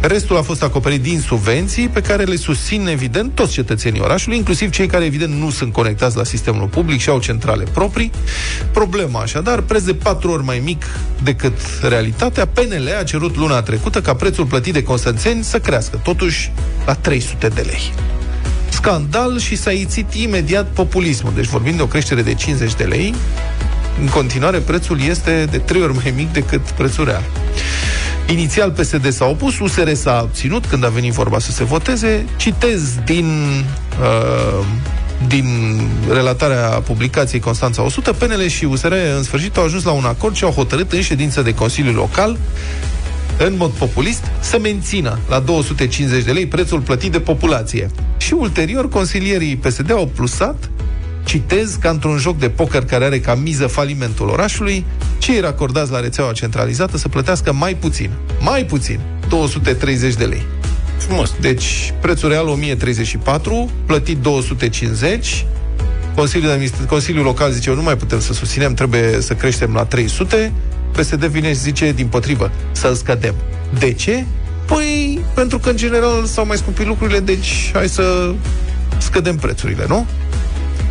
Restul a fost acoperit din subvenții pe care le susțin, evident, toți cetățenii orașului, inclusiv cei care, evident, nu sunt conectați la sistemul public și au centrale proprii. Problema, așadar, preț de patru ori mai mic decât realitatea, PNL a cerut luna trecută ca prețul plătit de constanțeni să crească, totuși, la 300 de lei scandal și s-a ițit imediat populismul. Deci vorbim de o creștere de 50 de lei, în continuare prețul este de trei ori mai mic decât prețul real. Inițial PSD s-a opus, USR s-a abținut când a venit vorba să se voteze. Citez din uh, din relatarea publicației Constanța 100, PNL și USR în sfârșit au ajuns la un acord și au hotărât în ședință de Consiliu Local în mod populist, să mențină la 250 de lei prețul plătit de populație. Și ulterior, consilierii PSD au plusat, citez, ca într-un joc de poker care are ca miză falimentul orașului, cei racordați la rețeaua centralizată să plătească mai puțin, mai puțin, 230 de lei. Frumos. Deci, prețul real 1034, plătit 250, Consiliul, de Administra- Consiliul Local zice, "Eu nu mai putem să susținem, trebuie să creștem la 300, PSD vine și zice, din potrivă, să-l scădem. De ce? Păi, pentru că, în general, s-au mai scumpit lucrurile, deci hai să scădem prețurile, nu?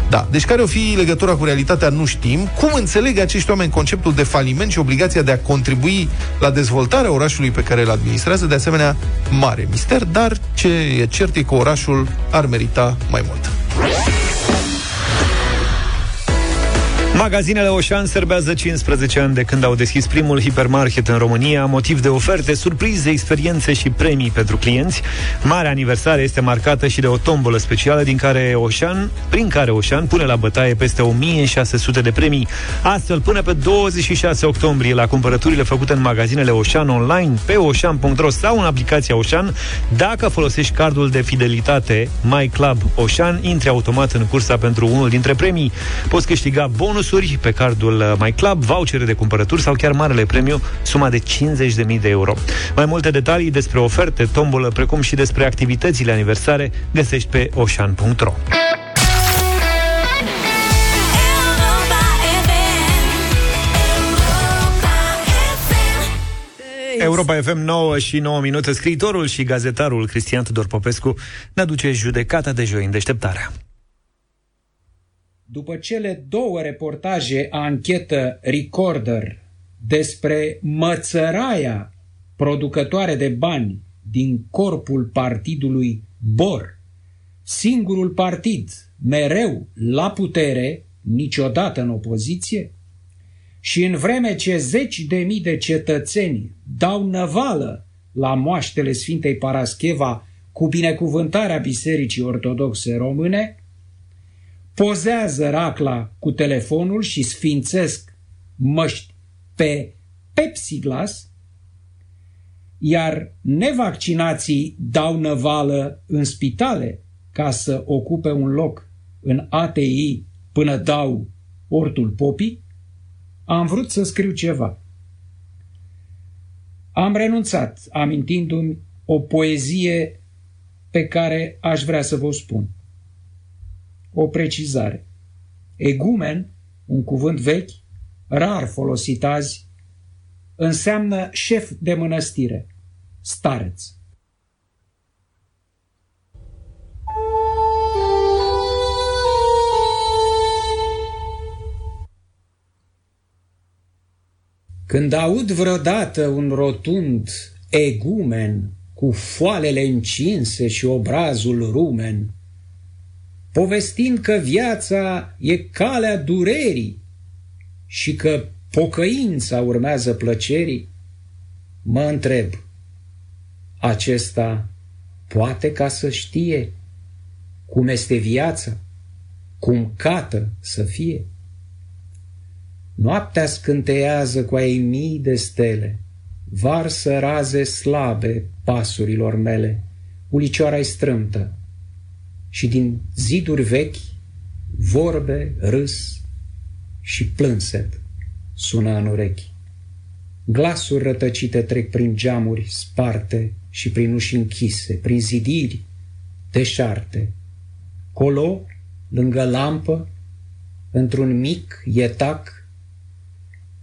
Da, deci care o fi legătura cu realitatea nu știm. Cum înțeleg acești oameni conceptul de faliment și obligația de a contribui la dezvoltarea orașului pe care îl administrează, de asemenea, mare mister, dar ce e cert e că orașul ar merita mai mult. Magazinele Oșan serbează 15 ani de când au deschis primul hipermarket în România, motiv de oferte, surprize, experiențe și premii pentru clienți. Marea aniversare este marcată și de o tombolă specială din care Oșan, prin care Oșan pune la bătaie peste 1600 de premii. Astfel, până pe 26 octombrie, la cumpărăturile făcute în magazinele Oșan online, pe oșan.ro sau în aplicația Oșan, dacă folosești cardul de fidelitate My Club Oșan, intri automat în cursa pentru unul dintre premii. Poți câștiga bonusuri pe cardul uh, My Club, vouchere de cumpărături sau chiar marele premiu, suma de 50.000 de euro. Mai multe detalii despre oferte, tombolă, precum și despre activitățile aniversare, găsești pe oșan.ro. Europa FM 9 și 9 minute. Scriitorul și gazetarul Cristian Tudor Popescu ne aduce judecata de joi în deșteptarea. După cele două reportaje anchetă Recorder despre mățăraia producătoare de bani din corpul partidului Bor, singurul partid mereu la putere, niciodată în opoziție, și în vreme ce zeci de mii de cetățeni dau năvală la moaștele Sfintei Parascheva cu binecuvântarea Bisericii Ortodoxe Române, pozează racla cu telefonul și sfințesc măști pe Pepsiglas, iar nevaccinații dau năvală în spitale ca să ocupe un loc în ATI până dau ortul popii, am vrut să scriu ceva. Am renunțat, amintindu-mi o poezie pe care aș vrea să vă spun. O precizare. Egumen, un cuvânt vechi, rar folosit azi, înseamnă șef de mănăstire, stareț. Când aud vreodată un rotund egumen cu foalele încinse și obrazul rumen, povestind că viața e calea durerii și că pocăința urmează plăcerii, mă întreb, acesta poate ca să știe cum este viața, cum cată să fie? Noaptea scânteiază cu ai mii de stele, varsă raze slabe pasurilor mele, ulicioara strâmtă și din ziduri vechi vorbe, râs și plânset sună în urechi. Glasuri rătăcite trec prin geamuri sparte și prin uși închise, prin zidiri deșarte. Colo, lângă lampă, într-un mic ietac,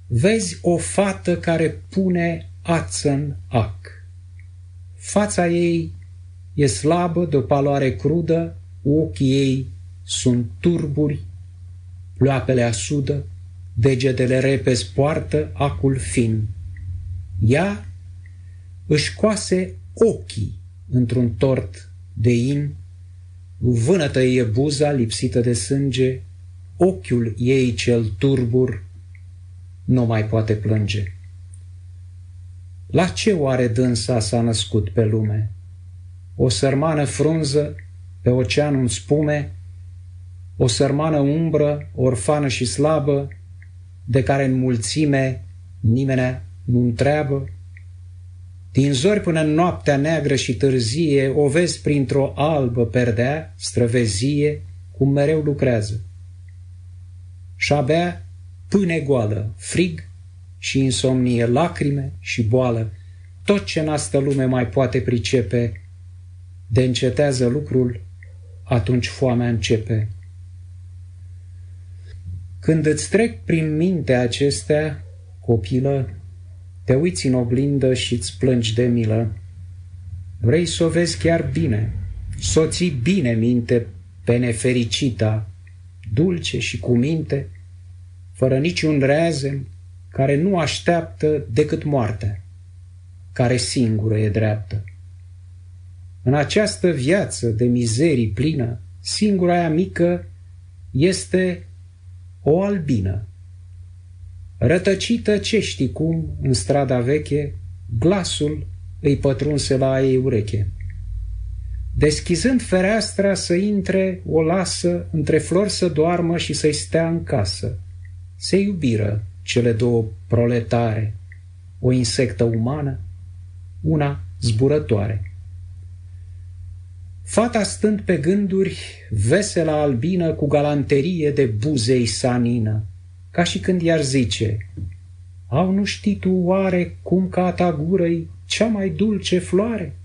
vezi o fată care pune ață în ac. Fața ei e slabă, de o paloare crudă, ochii ei sunt turburi, ploapele asudă, degetele repezi poartă acul fin. Ea își coase ochii într-un tort de in, vânătă e buza lipsită de sânge, ochiul ei cel turbur nu mai poate plânge. La ce oare dânsa s-a născut pe lume? O sărmană frunză pe ocean în spume, o sărmană umbră, orfană și slabă, de care în mulțime nimeni nu întreabă? Din zori până în noaptea neagră și târzie, o vezi printr-o albă perdea, străvezie, cum mereu lucrează. Și abia pâine goală, frig și insomnie, lacrime și boală, tot ce în asta lume mai poate pricepe, de încetează lucrul, atunci foamea începe. Când îți trec prin minte acestea, copilă, te uiți în oglindă și îți plângi de milă. Vrei să o vezi chiar bine, să o ții bine minte pe nefericita, dulce și cu minte, fără niciun reazem, care nu așteaptă decât moartea, care singură e dreaptă. În această viață de mizerii plină, singura aia mică este o albină. Rătăcită ce știi cum, în strada veche, glasul îi pătrunse la ei ureche. Deschizând fereastra să intre, o lasă, între flori să doarmă și să-i stea în casă se iubiră cele două proletare, o insectă umană, una zburătoare. Fata stând pe gânduri, vesela albină cu galanterie de buzei sanină, ca și când i-ar zice, Au nu știi tu oare cum ca a ta gură cea mai dulce floare?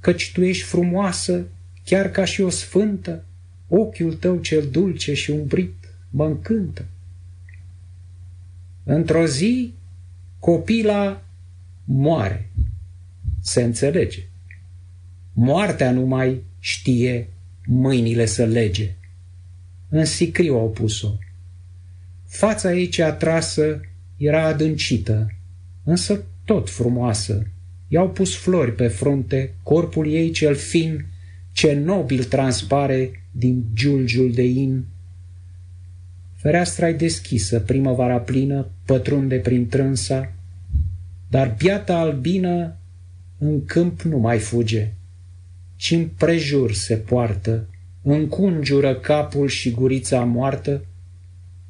Căci tu ești frumoasă, chiar ca și o sfântă, ochiul tău cel dulce și umbrit mă încântă. Într-o zi, copila moare. Se înțelege. Moartea nu mai știe mâinile să lege. În sicriu au pus-o. Fața ei cea trasă era adâncită, însă tot frumoasă. I-au pus flori pe frunte, corpul ei cel fin, ce nobil transpare din giulgiul de in, Fereastra e deschisă, primăvara plină, pătrunde prin trânsa, dar biata albină în câmp nu mai fuge, ci în prejur se poartă, încunjură capul și gurița moartă,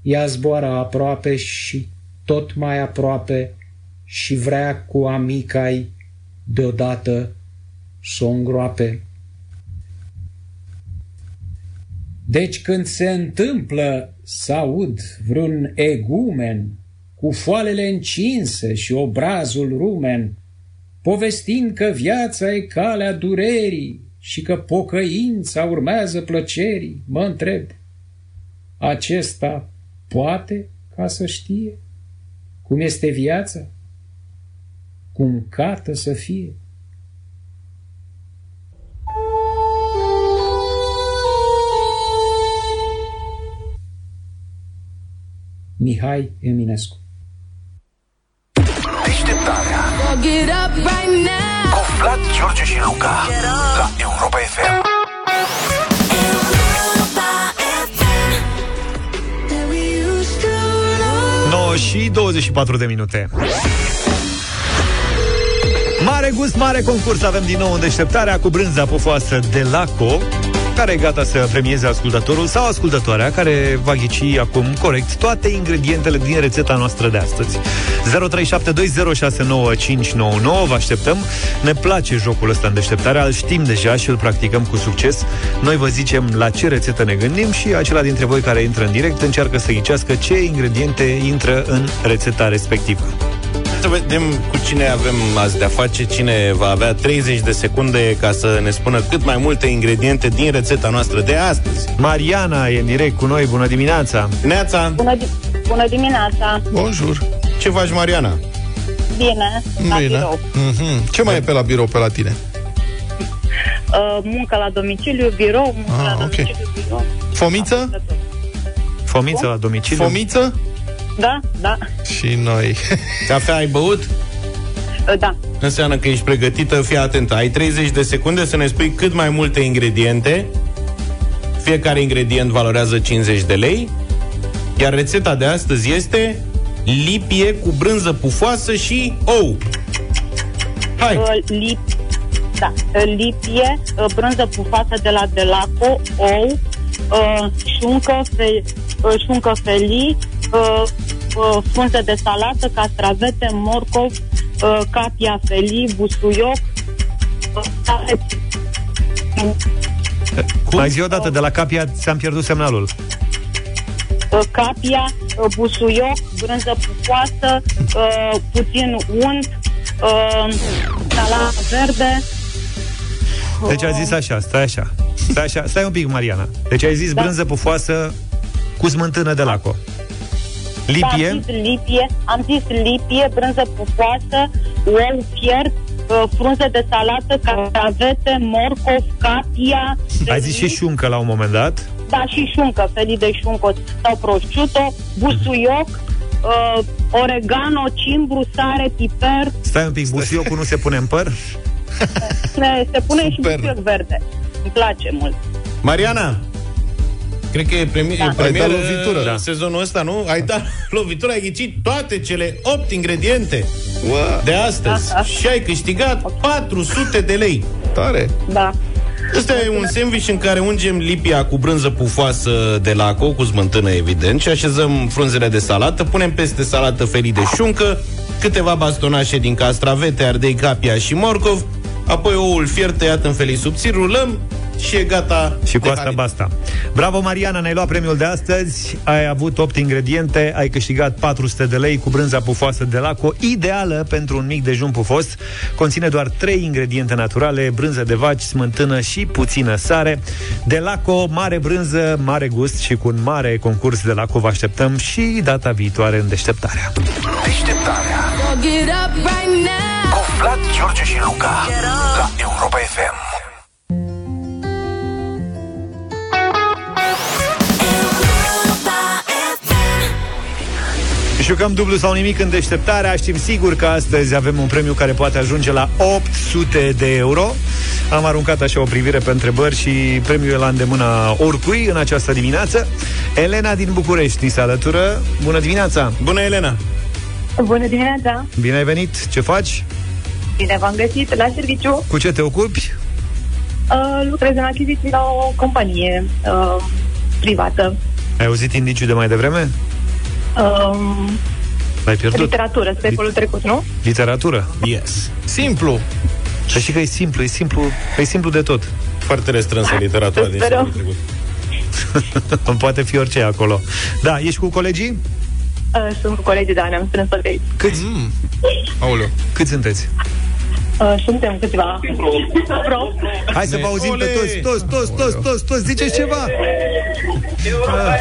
ea zboară aproape și tot mai aproape și vrea cu amicai deodată să o îngroape. Deci când se întâmplă să aud vreun egumen cu foalele încinse și obrazul rumen, povestind că viața e calea durerii și că pocăința urmează plăcerii, mă întreb, acesta poate ca să știe cum este viața? Cum cată să fie? Mihai Eminescu Deșteptarea Get up right now. Cu Vlad, George și Luca la Europa FM. 9 și 24 de minute. Mare gust, mare concurs avem din nou în deșteptarea cu brânza pufoasă de Laco care e gata să premieze ascultătorul sau ascultătoarea care va ghici acum corect toate ingredientele din rețeta noastră de astăzi. 0372069599 vă așteptăm. Ne place jocul ăsta în deșteptare, îl știm deja și îl practicăm cu succes. Noi vă zicem la ce rețetă ne gândim și acela dintre voi care intră în direct încearcă să ghicească ce ingrediente intră în rețeta respectivă. Să vedem cu cine avem azi de-a face, cine va avea 30 de secunde ca să ne spună cât mai multe ingrediente din rețeta noastră de astăzi. Mariana e în direct cu noi, bună dimineața! Neața! Bună, di- bună dimineața! Bonjour! Ce faci, Mariana? Bine, la Bine. birou. Mhm. Ce mai e pe la birou pe la tine? Uh, muncă la domiciliu, birou, muncă Ah, la ok. domiciliu, birou. Fomiță? Fomiță la domiciliu? Fomiță? Da, da, Și noi. Cafea ai băut? uh, da. Înseamnă că ești pregătită, fii atentă. Ai 30 de secunde să ne spui cât mai multe ingrediente. Fiecare ingredient valorează 50 de lei. Iar rețeta de astăzi este lipie cu brânză pufoasă și ou. Hai! Uh, lip, da, uh, lipie, uh, brânză pufoasă de la Delaco, ou, uh, șuncă, fe, uh, șuncă felii, uh, uh, frunze de salată, castravete, morcov, uh, capia felii, busuioc, uh, Mai zi o dată, de la Capia ți-am pierdut semnalul. uh, capia, uh, busuioc, brânză pufoasă, uh, puțin unt, uh, salată verde. Deci a zis așa, stai așa. Stai așa, stai un pic, Mariana. Deci ai zis Da. brânză pufoasă cu smântână de laco. Da, Lipie? am zis lipie, am zis lipie, brânză pufoasă, ou fiert, uh, frunze de salată, castravete, morcov, capia, Ai zis și șuncă la un moment dat. da, și șuncă, felii de șuncă sau prosciutto, busuioc, uh, oregano, cimbru, sare, piper, Stai un pic, busuiocul nu se pune în păr? se, se pune și busuioc verde. Îmi place mult. Mariana, cred că e, premi- Da. e premieră Ai dat lovitură, da. sezonul ăsta, nu? Ai dat lovitură, ai ghicit toate cele 8 ingrediente Wow. de astăzi Da, da. și ai câștigat 400 de lei. Tare! Da. Ăsta e un sandwich în care ungem lipia cu brânză pufoasă de la cu smântână, evident, și așezăm frunzele de salată, punem peste salată felii de șuncă, câteva bastonașe din castravete, ardei, capia și morcov, apoi oul fiert tăiat în felii subțiri, rulăm și e gata Și cu de asta hrănit. basta. Bravo, Mariana, ne-ai luat premiul de astăzi. Ai avut 8 ingrediente, ai câștigat 400 de lei cu brânza pufoasă de laco, ideală pentru un mic dejun pufos. Conține doar 3 ingrediente naturale, brânză de vaci, smântână și puțină sare. De laco, mare brânză, mare gust și cu un mare concurs de laco vă așteptăm și data viitoare în deșteptarea. Deșteptarea Get up right now. cu Vlad, George și Luca la Europa FM. Jucăm dublu sau nimic în deșteptarea Știm sigur că astăzi avem un premiu care poate ajunge la 800 de euro Am aruncat așa o privire pe întrebări și premiul e la îndemâna oricui în această dimineață Elena din București ni se alătură Bună dimineața! Bună, Elena! Bună dimineața! Bine ai venit! Ce faci? Bine v-am găsit la serviciu. Cu ce te ocupi? Uh, lucrez în achiziții la o companie uh, privată. Ai auzit indiciul de mai devreme? Um, L-ai pierdut. Literatură, secolul trecut, nu? Literatură. Yes. Simplu. Să știi că e simplu, e simplu, e simplu de tot. Foarte restrânsă literatura din Sperăm. secolul trecut. Poate fi orice acolo. Da, ești cu colegii? Uh, sunt cu colegii, da, ne-am strâns toți aici. Câți? Mm. Aoleu. Câți sunteți? Uh, suntem câțiva. Pro. Hai să vă auzim pe toți, toți, toți, toți, toți, toți, ziceți ceva! Ah,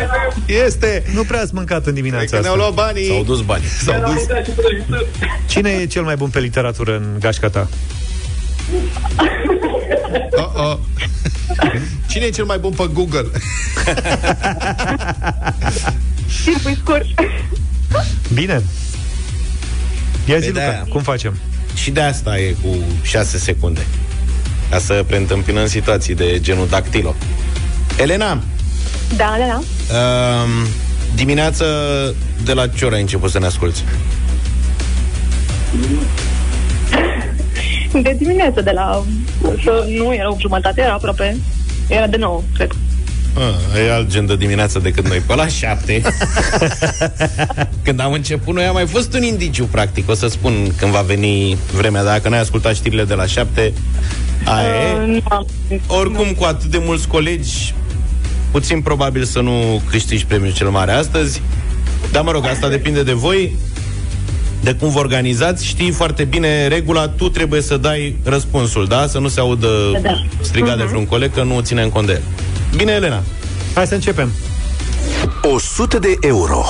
Este! Nu prea ați mâncat în dimineața Că ne-au asta. luat banii. S-au dus banii. S-au dus. Cine e cel mai bun pe literatură în gașca ta? Uh-oh. Cine e cel mai bun pe Google? Timpul scurt. Bine. Ia zi, Păi Luca, de-aia. cum facem? Și de asta e cu 6 secunde. Ca să preîntâmpinăm situații de genul dactilo. Elena, Da, da, da. um, dimineața de la ce oră ai început să ne asculti? De dimineață, de la... Să, nu era 8 jumătate, era aproape... Era de 9, cred. Ah, e alt gen de dimineață decât noi. Pe la șapte, când am început, noi am mai fost un indiciu, practic. O să spun când va veni vremea. Dacă n-ai ascultat știrile de la șapte, aia e. Uh, nu am. Oricum, cu atât de mulți colegi, puțin probabil să nu câștigi premiul cel mare astăzi. Dar, mă rog, asta depinde de voi, de cum vă organizați. Știi foarte bine regula, tu trebuie să dai răspunsul, da? Să nu se audă Da. strigat de vreun coleg, că nu ține în cont de el. Bine, Elena. Hai să începem. 100 de euro.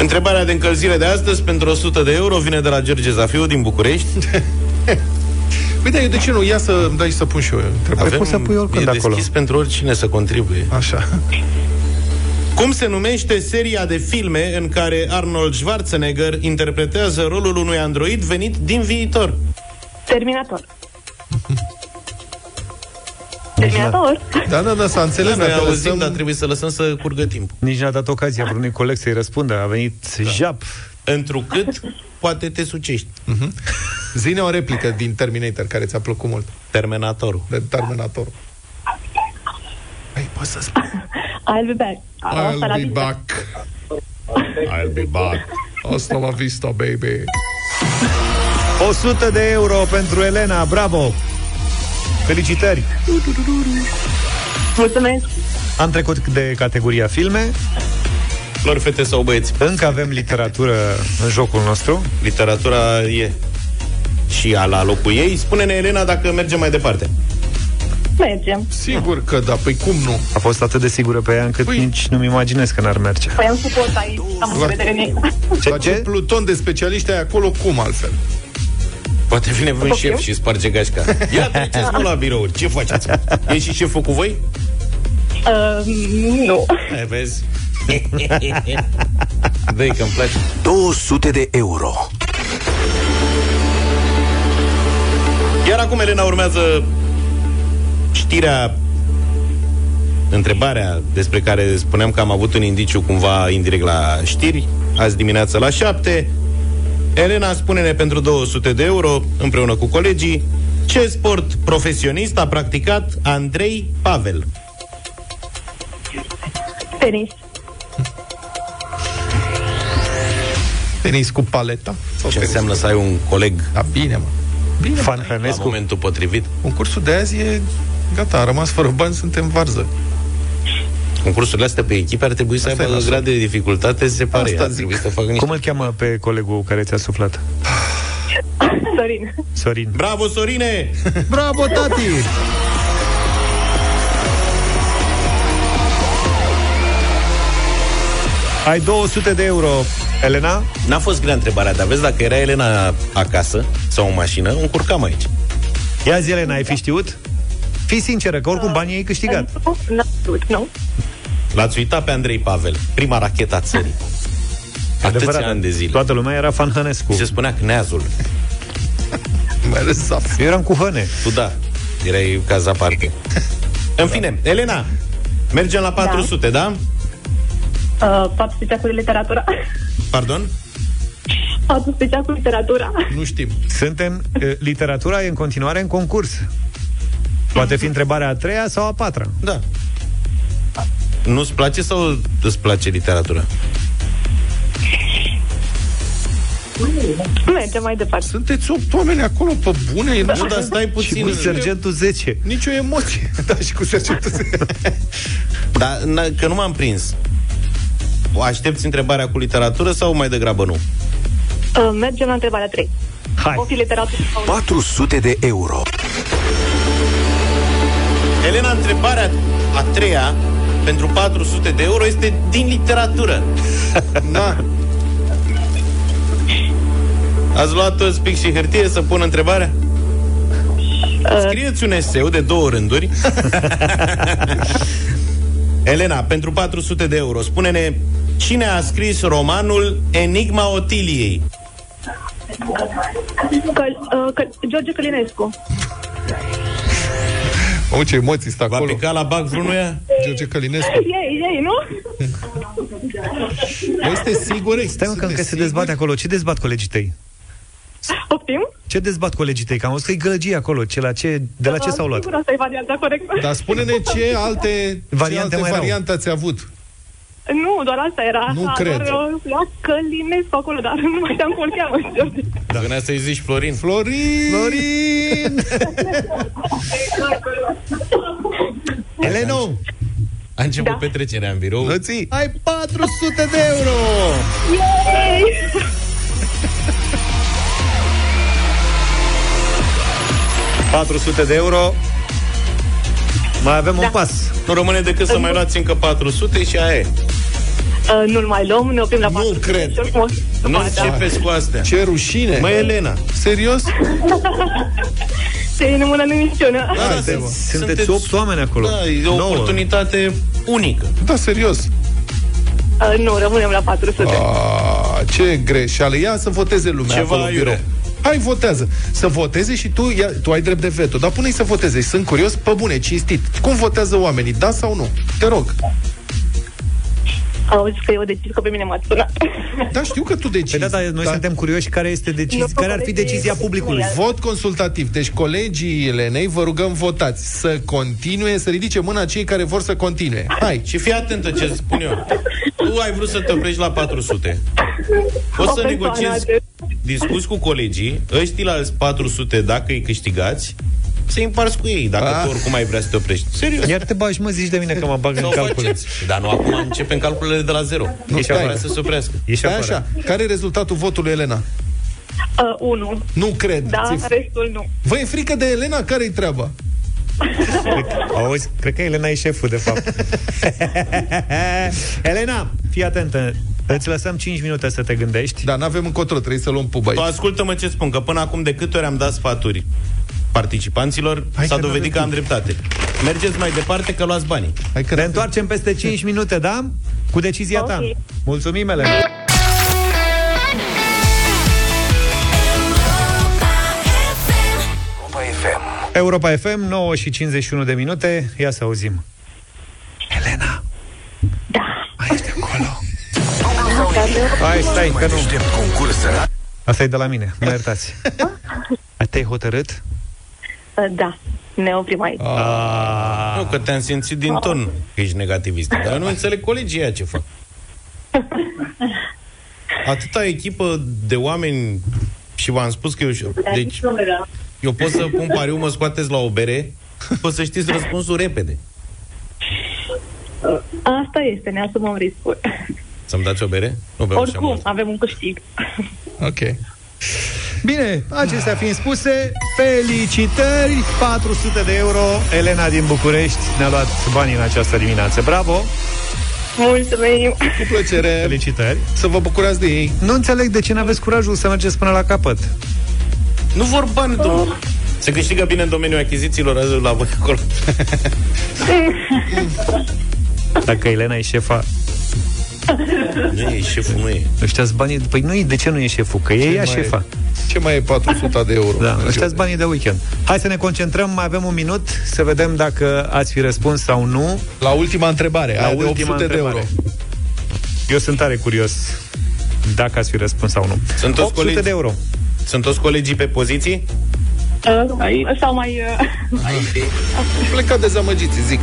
Întrebarea de încălzire de astăzi pentru 100 de euro vine de la George Zafiu din București. Uite, eu de ce nu? Ia să îmi dai să pun și eu întrebare. Avem- poți să pui oricând e acolo. deschis pentru oricine să contribuie. Așa. Cum se numește seria de filme în care Arnold Schwarzenegger interpretează rolul unui android venit din viitor? Terminator. Terminator? Da, da, da, s-a înțeles. Noi dacă auzim, lăsăm- dar trebuie să lăsăm să curgă timpul. Nici n-a dat ocazia vreunui coleg să-i răspundă. A venit da. jap. Întrucât poate te sucești. Mhm. Zine o replică din Terminator care ți-a plăcut mult. Terminatorul. De Terminator. Hai, poți să spui. I'll be back. Asta la I'll be vista. back. I'll be back. Asta la vista, baby. 100 de euro pentru Elena, bravo! Felicitări! Mulțumesc. Am trecut de categoria filme, Flori, fete sau băieți? încă avem literatură în jocul nostru. Literatura e și a la locul ei. Spune-ne, Elena, dacă mergem mai departe. Mergem. Sigur că da, păi cum nu? A fost atât de sigură pe ea încât Păi- nici nu-mi imaginez că n-ar merge. Păi am suport aici. Am încredere în ei. Ce, La ce ce? pluton de specialiști ai acolo, cum altfel? Poate vine vreun După șef eu? și sparge gașca. Ia treceți mă la birouri. Ce faceți? E și șeful cu voi? Uh, nu. Hai, vezi? Dă-i că-mi place. 200 de euro. Iar acum, Elena, urmează știrea întrebarea despre care spuneam că am avut un indiciu cumva indirect la știri, azi dimineață la 7. Elena, spune-ne pentru 200 de euro, împreună cu colegii, ce sport profesionist a practicat Andrei Pavel? Tenis. Tenis cu paleta? Sau Ce tenis înseamnă cu- să ai un coleg Da, bine, mă. Bine, Fan mă. la Hănescu. momentul potrivit? Concursul de azi e gata, a rămas fără bani, suntem varză. Concursurile astea pe echipe ar trebui să Asta e aibă nasol. grad de dificultate separate. Asta Ar zic. trebui să facă niște... Cum îl cheamă pe colegul care ți-a suflat? Sorin. Sorin. Bravo, Sorine! Bravo, tati! Ai 200 de euro, Elena? N-a fost grea întrebarea, dar vezi, dacă era Elena acasă sau în mașină, încurcam aici. Ia zi, Elena, ai fi știut? Fii sinceră, că oricum banii ai câștigat. Nu, n-am știut, nu. L-ați uitat pe Andrei Pavel, prima racheta a țării. Atâția Adevărat, ani de zile. Toată lumea era fan Hănescu. Se spunea Cneazul. Mai ales Zaf. Eu eram cu Hăne. Tu da, erai caz aparte. În fine, Elena, mergem la 400, da? Uh, 400 cu literatura. Pardon? 400 cu literatura. Nu știm. Suntem, eh, literatura e în continuare în concurs. Poate fi întrebarea a treia sau a patra. Da. Nu-ți place sau îți place literatura? Mergem mai departe. Sunteți 8 oameni acolo pe bune. Nu, dar stai Și puțin. cu sergentul 10. Nicio emoție. Da, și cu sergentul 10. Dar na, că nu m-am prins. O aștepți întrebarea cu literatură sau mai degrabă nu? Uh, Mergem la întrebarea 3. Hai. O fi literatură sau nu? 400 de euro. Elena, întrebarea a treia pentru 400 de euro este din literatură. Da. Ați luat toți pic și hârtie să pun întrebarea? Scrieți un eseu de două rânduri. Elena, pentru 400 de euro, spune-ne cine a scris romanul Enigma Otiliei? Căl, uh, căl, George Călinescu. O, ce emoții stă Va acolo. pica la bac vreunuia? George Călinescu. Ei, ei, nu? Bă, este sigur? Stai mă că încă se dezbate acolo. Ce dezbat colegii tăi? Poftim? Ce dezbat colegii tăi? Că am văzut că e gălăgie acolo. Ce, la ce, de la ce s-au luat? Sigur, asta e varianta corectă. Dar spune-ne ce alte Variante ce alte mai erau. variante ați avut. Nu, doar asta era. Nu A, cred. Doar, uh, la Călinescu acolo, dar nu mai știam cum îl cheamă. George. Da. Venea să-i zici Florin. Florin! Florin! Eleno! A început Da. petrecerea în birou. Lății! Ai 400 de euro! Yay! 400 de euro. Mai avem Da. un pas. Nu rămâne decât să mai luați încă 400 și aia e. Uh, nu-l mai luăm, ne oprim la 400. cred. Și oricum o să Nu facă. începeți cu astea. Ce rușine! Măi, Elena. Serios? Se e numără în emisiune. Da, Haide, sunt- mă. Sunteți 8 oameni acolo. Da, e o Nouă. oportunitate unică. Da, serios. Uh, nu, rămânem la 400. A, ce greșeală. Ia să voteze lumea Ceva acolo în birou. aiure. Hai, votează. Să voteze și tu, ia, tu ai drept de veto. Dar pune-i să voteze. Sunt curios, pe bune, cinstit. Cum votează oamenii, da sau nu? Te rog. Auzi că eu decis că pe mine m-ați sunat. Da, știu că tu decizi. Păi da, dar noi Da. suntem curioși care este decizi, Nu, care ar fi colegii- decizia publicului. Vot consultativ. Deci colegii Elenei vă rugăm votați să continue, să ridice mâna cei care vor să continue. Hai. Și fii atentă ce spun eu. Tu ai vrut să te oprești la 400. Poți O să persoană negociezi, de- discuți cu colegii, ăștia la alți 400, dacă îi câștigați, să împarți cu ei, dacă Ah. tu oricum ai vrea să te oprești. Serios. Iar te bagi, mă, zici de mine că mă bag în Sau calcule. faceți. Dar nu acum începem calculele de la zero. Nu stai. vrea să se oprească. Ești Stai afară. așa. Care e rezultatul votului, Elena? Uh, unu. Nu cred. Da, Ți- restul nu. Vă e frică de Elena? Care-i treaba? Auzi, cred că Elena e șeful, de fapt. Elena, fii atentă. Îți lăsăm 5 minute să te gândești. Da, n-avem încotro, trebuie să luăm puba Tu aici. ascultă-mă ce spun, că până acum de câte ori am dat sfaturi participanților, Hai s-a că dovedit că n-avem am dreptate. Mergeți mai departe că luați banii. Hai că Ne întoarcem peste 5 minute, da? Cu decizia ta. Ok. Mulțumim, Elena. Europa FM. Europa FM, 9 și 51 de minute. Ia să auzim. Elena. Da. Mai ești acolo. Dublu sau nimic. Hai, stai, Mai că nu. deștept concurs sărat. Asta e de la mine, mă iertați. Te-ai hotărât? Uh, da. Ne oprim aici. Ah. Nu, că te-am simțit din ton că ești negativist. Dar nu înțeleg colegii aia ce fac. Atâta echipă de oameni și v-am spus că eu... Deci, eu pot să pun pariu, mă scoateți la o bere, o să știți răspunsul repede. Asta este, ne asumăm riscul. Să-mi dați o bere? Nu beau așa Oricum, mult. avem un câștig. Ok. Bine, acestea fiind spuse, felicitări! 400 de euro. Elena din București ne-a luat banii în această dimineață. Bravo! Mulțumim! Cu plăcere. Felicitări! Să vă bucurați de ei. Nu înțeleg de ce n-aveți curajul să mergeți până la capăt. Nu vor bani, domnule. Se câștigă bine în domeniul achizițiilor azi la voi acolo. Dacă Elena e șefa, Nu e, șeful nu e. ăștia banii... Păi nu e, de ce nu e șeful? Că e ea mai șefa. Ce mai e 400 de euro? Da, ăștia banii de weekend. Hai să ne concentrăm, mai avem un minut, să vedem dacă ați fi răspuns sau nu. La ultima întrebare, La aia de ultima 800 de euro. întrebare. Eu sunt tare curios dacă ați fi răspuns sau nu. Sunt toți 800 colegi? de euro. Sunt toți colegii pe poziții? Uh, sau mai... Uh, Plecat dezamăgiți, zic.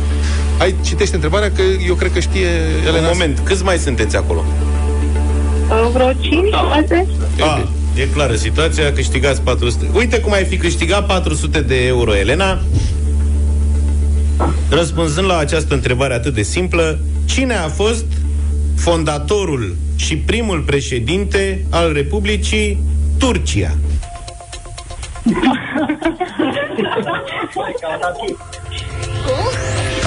Hai, citește întrebarea, că eu cred că știe Un Elena. moment, câți mai sunteți acolo? Uh, vreo 5, 6? A, e clară situația, câștigați 400. Uite cum ai fi câștigat 400 de euro, Elena. Răspunzând la această întrebare atât de simplă, cine a fost fondatorul și primul președinte al Republicii Turcia?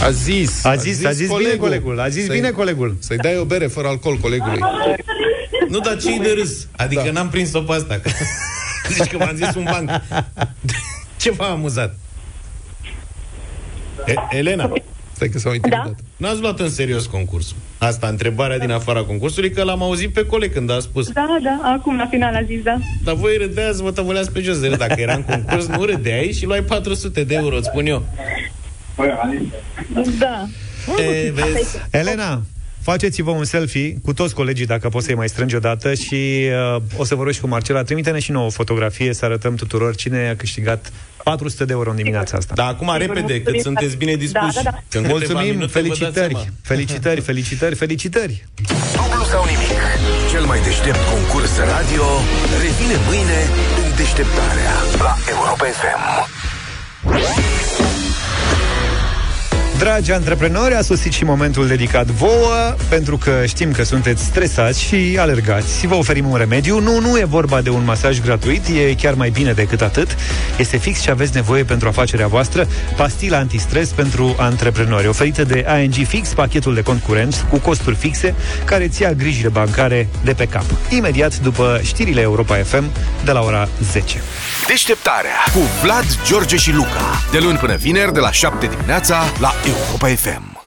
A zis. A zis, a zis bine colegul, a zis Să-i- bine colegul. Să-i dai o bere fără alcool colegului. Nu, dar ce de râs? Adică da. n-am prins-o pe asta. Că... Zici că m-am zis un banc. Ce v-a amuzat? E- Elena, Stai că s-au intimidat. n-ați luat în serios concursul. Asta, întrebarea din afara concursului, că l-am auzit pe coleg când a spus. Da, da, acum la final a zis, da. Dar voi râdeați, vă tăvăleați pe jos de râd. Dacă era în concurs, nu râdeai și luai 400 de euro, îți spun eu. Da. E, vezi? Elena, faceți-vă un selfie cu toți colegii, dacă poți să-i mai strângi o dată și uh, o să vă rog și cu Marcela, trimite-ne și nouă o fotografie să arătăm tuturor cine a câștigat 400 de euro în dimineața asta. Da, acum repede, cât sunteți bine dispuși. Da, da, da. În câteva Mulțumim, minute vă dați felicitări, seama. felicitări, felicitări, felicitări. Dublu sau nimic. Cel mai deștept concurs radio revine mâine în deșteptarea la Europa FM. Dragi antreprenori, a sosit și momentul dedicat vouă, pentru că știm că sunteți stresați și alergați. Vă oferim un remediu. Nu, nu e vorba de un masaj gratuit, e chiar mai bine decât atât. Este fix ce aveți nevoie pentru afacerea voastră, pastila antistres pentru antreprenori, oferită de ING Fix, pachetul de cont curent cu costuri fixe, care îți ia grijile bancare de pe cap. Imediat după știrile Europa FM de la ora 10. Deșteptarea cu Vlad, George și Luca. De luni până vineri, de la 7 dimineața, la Europa FM.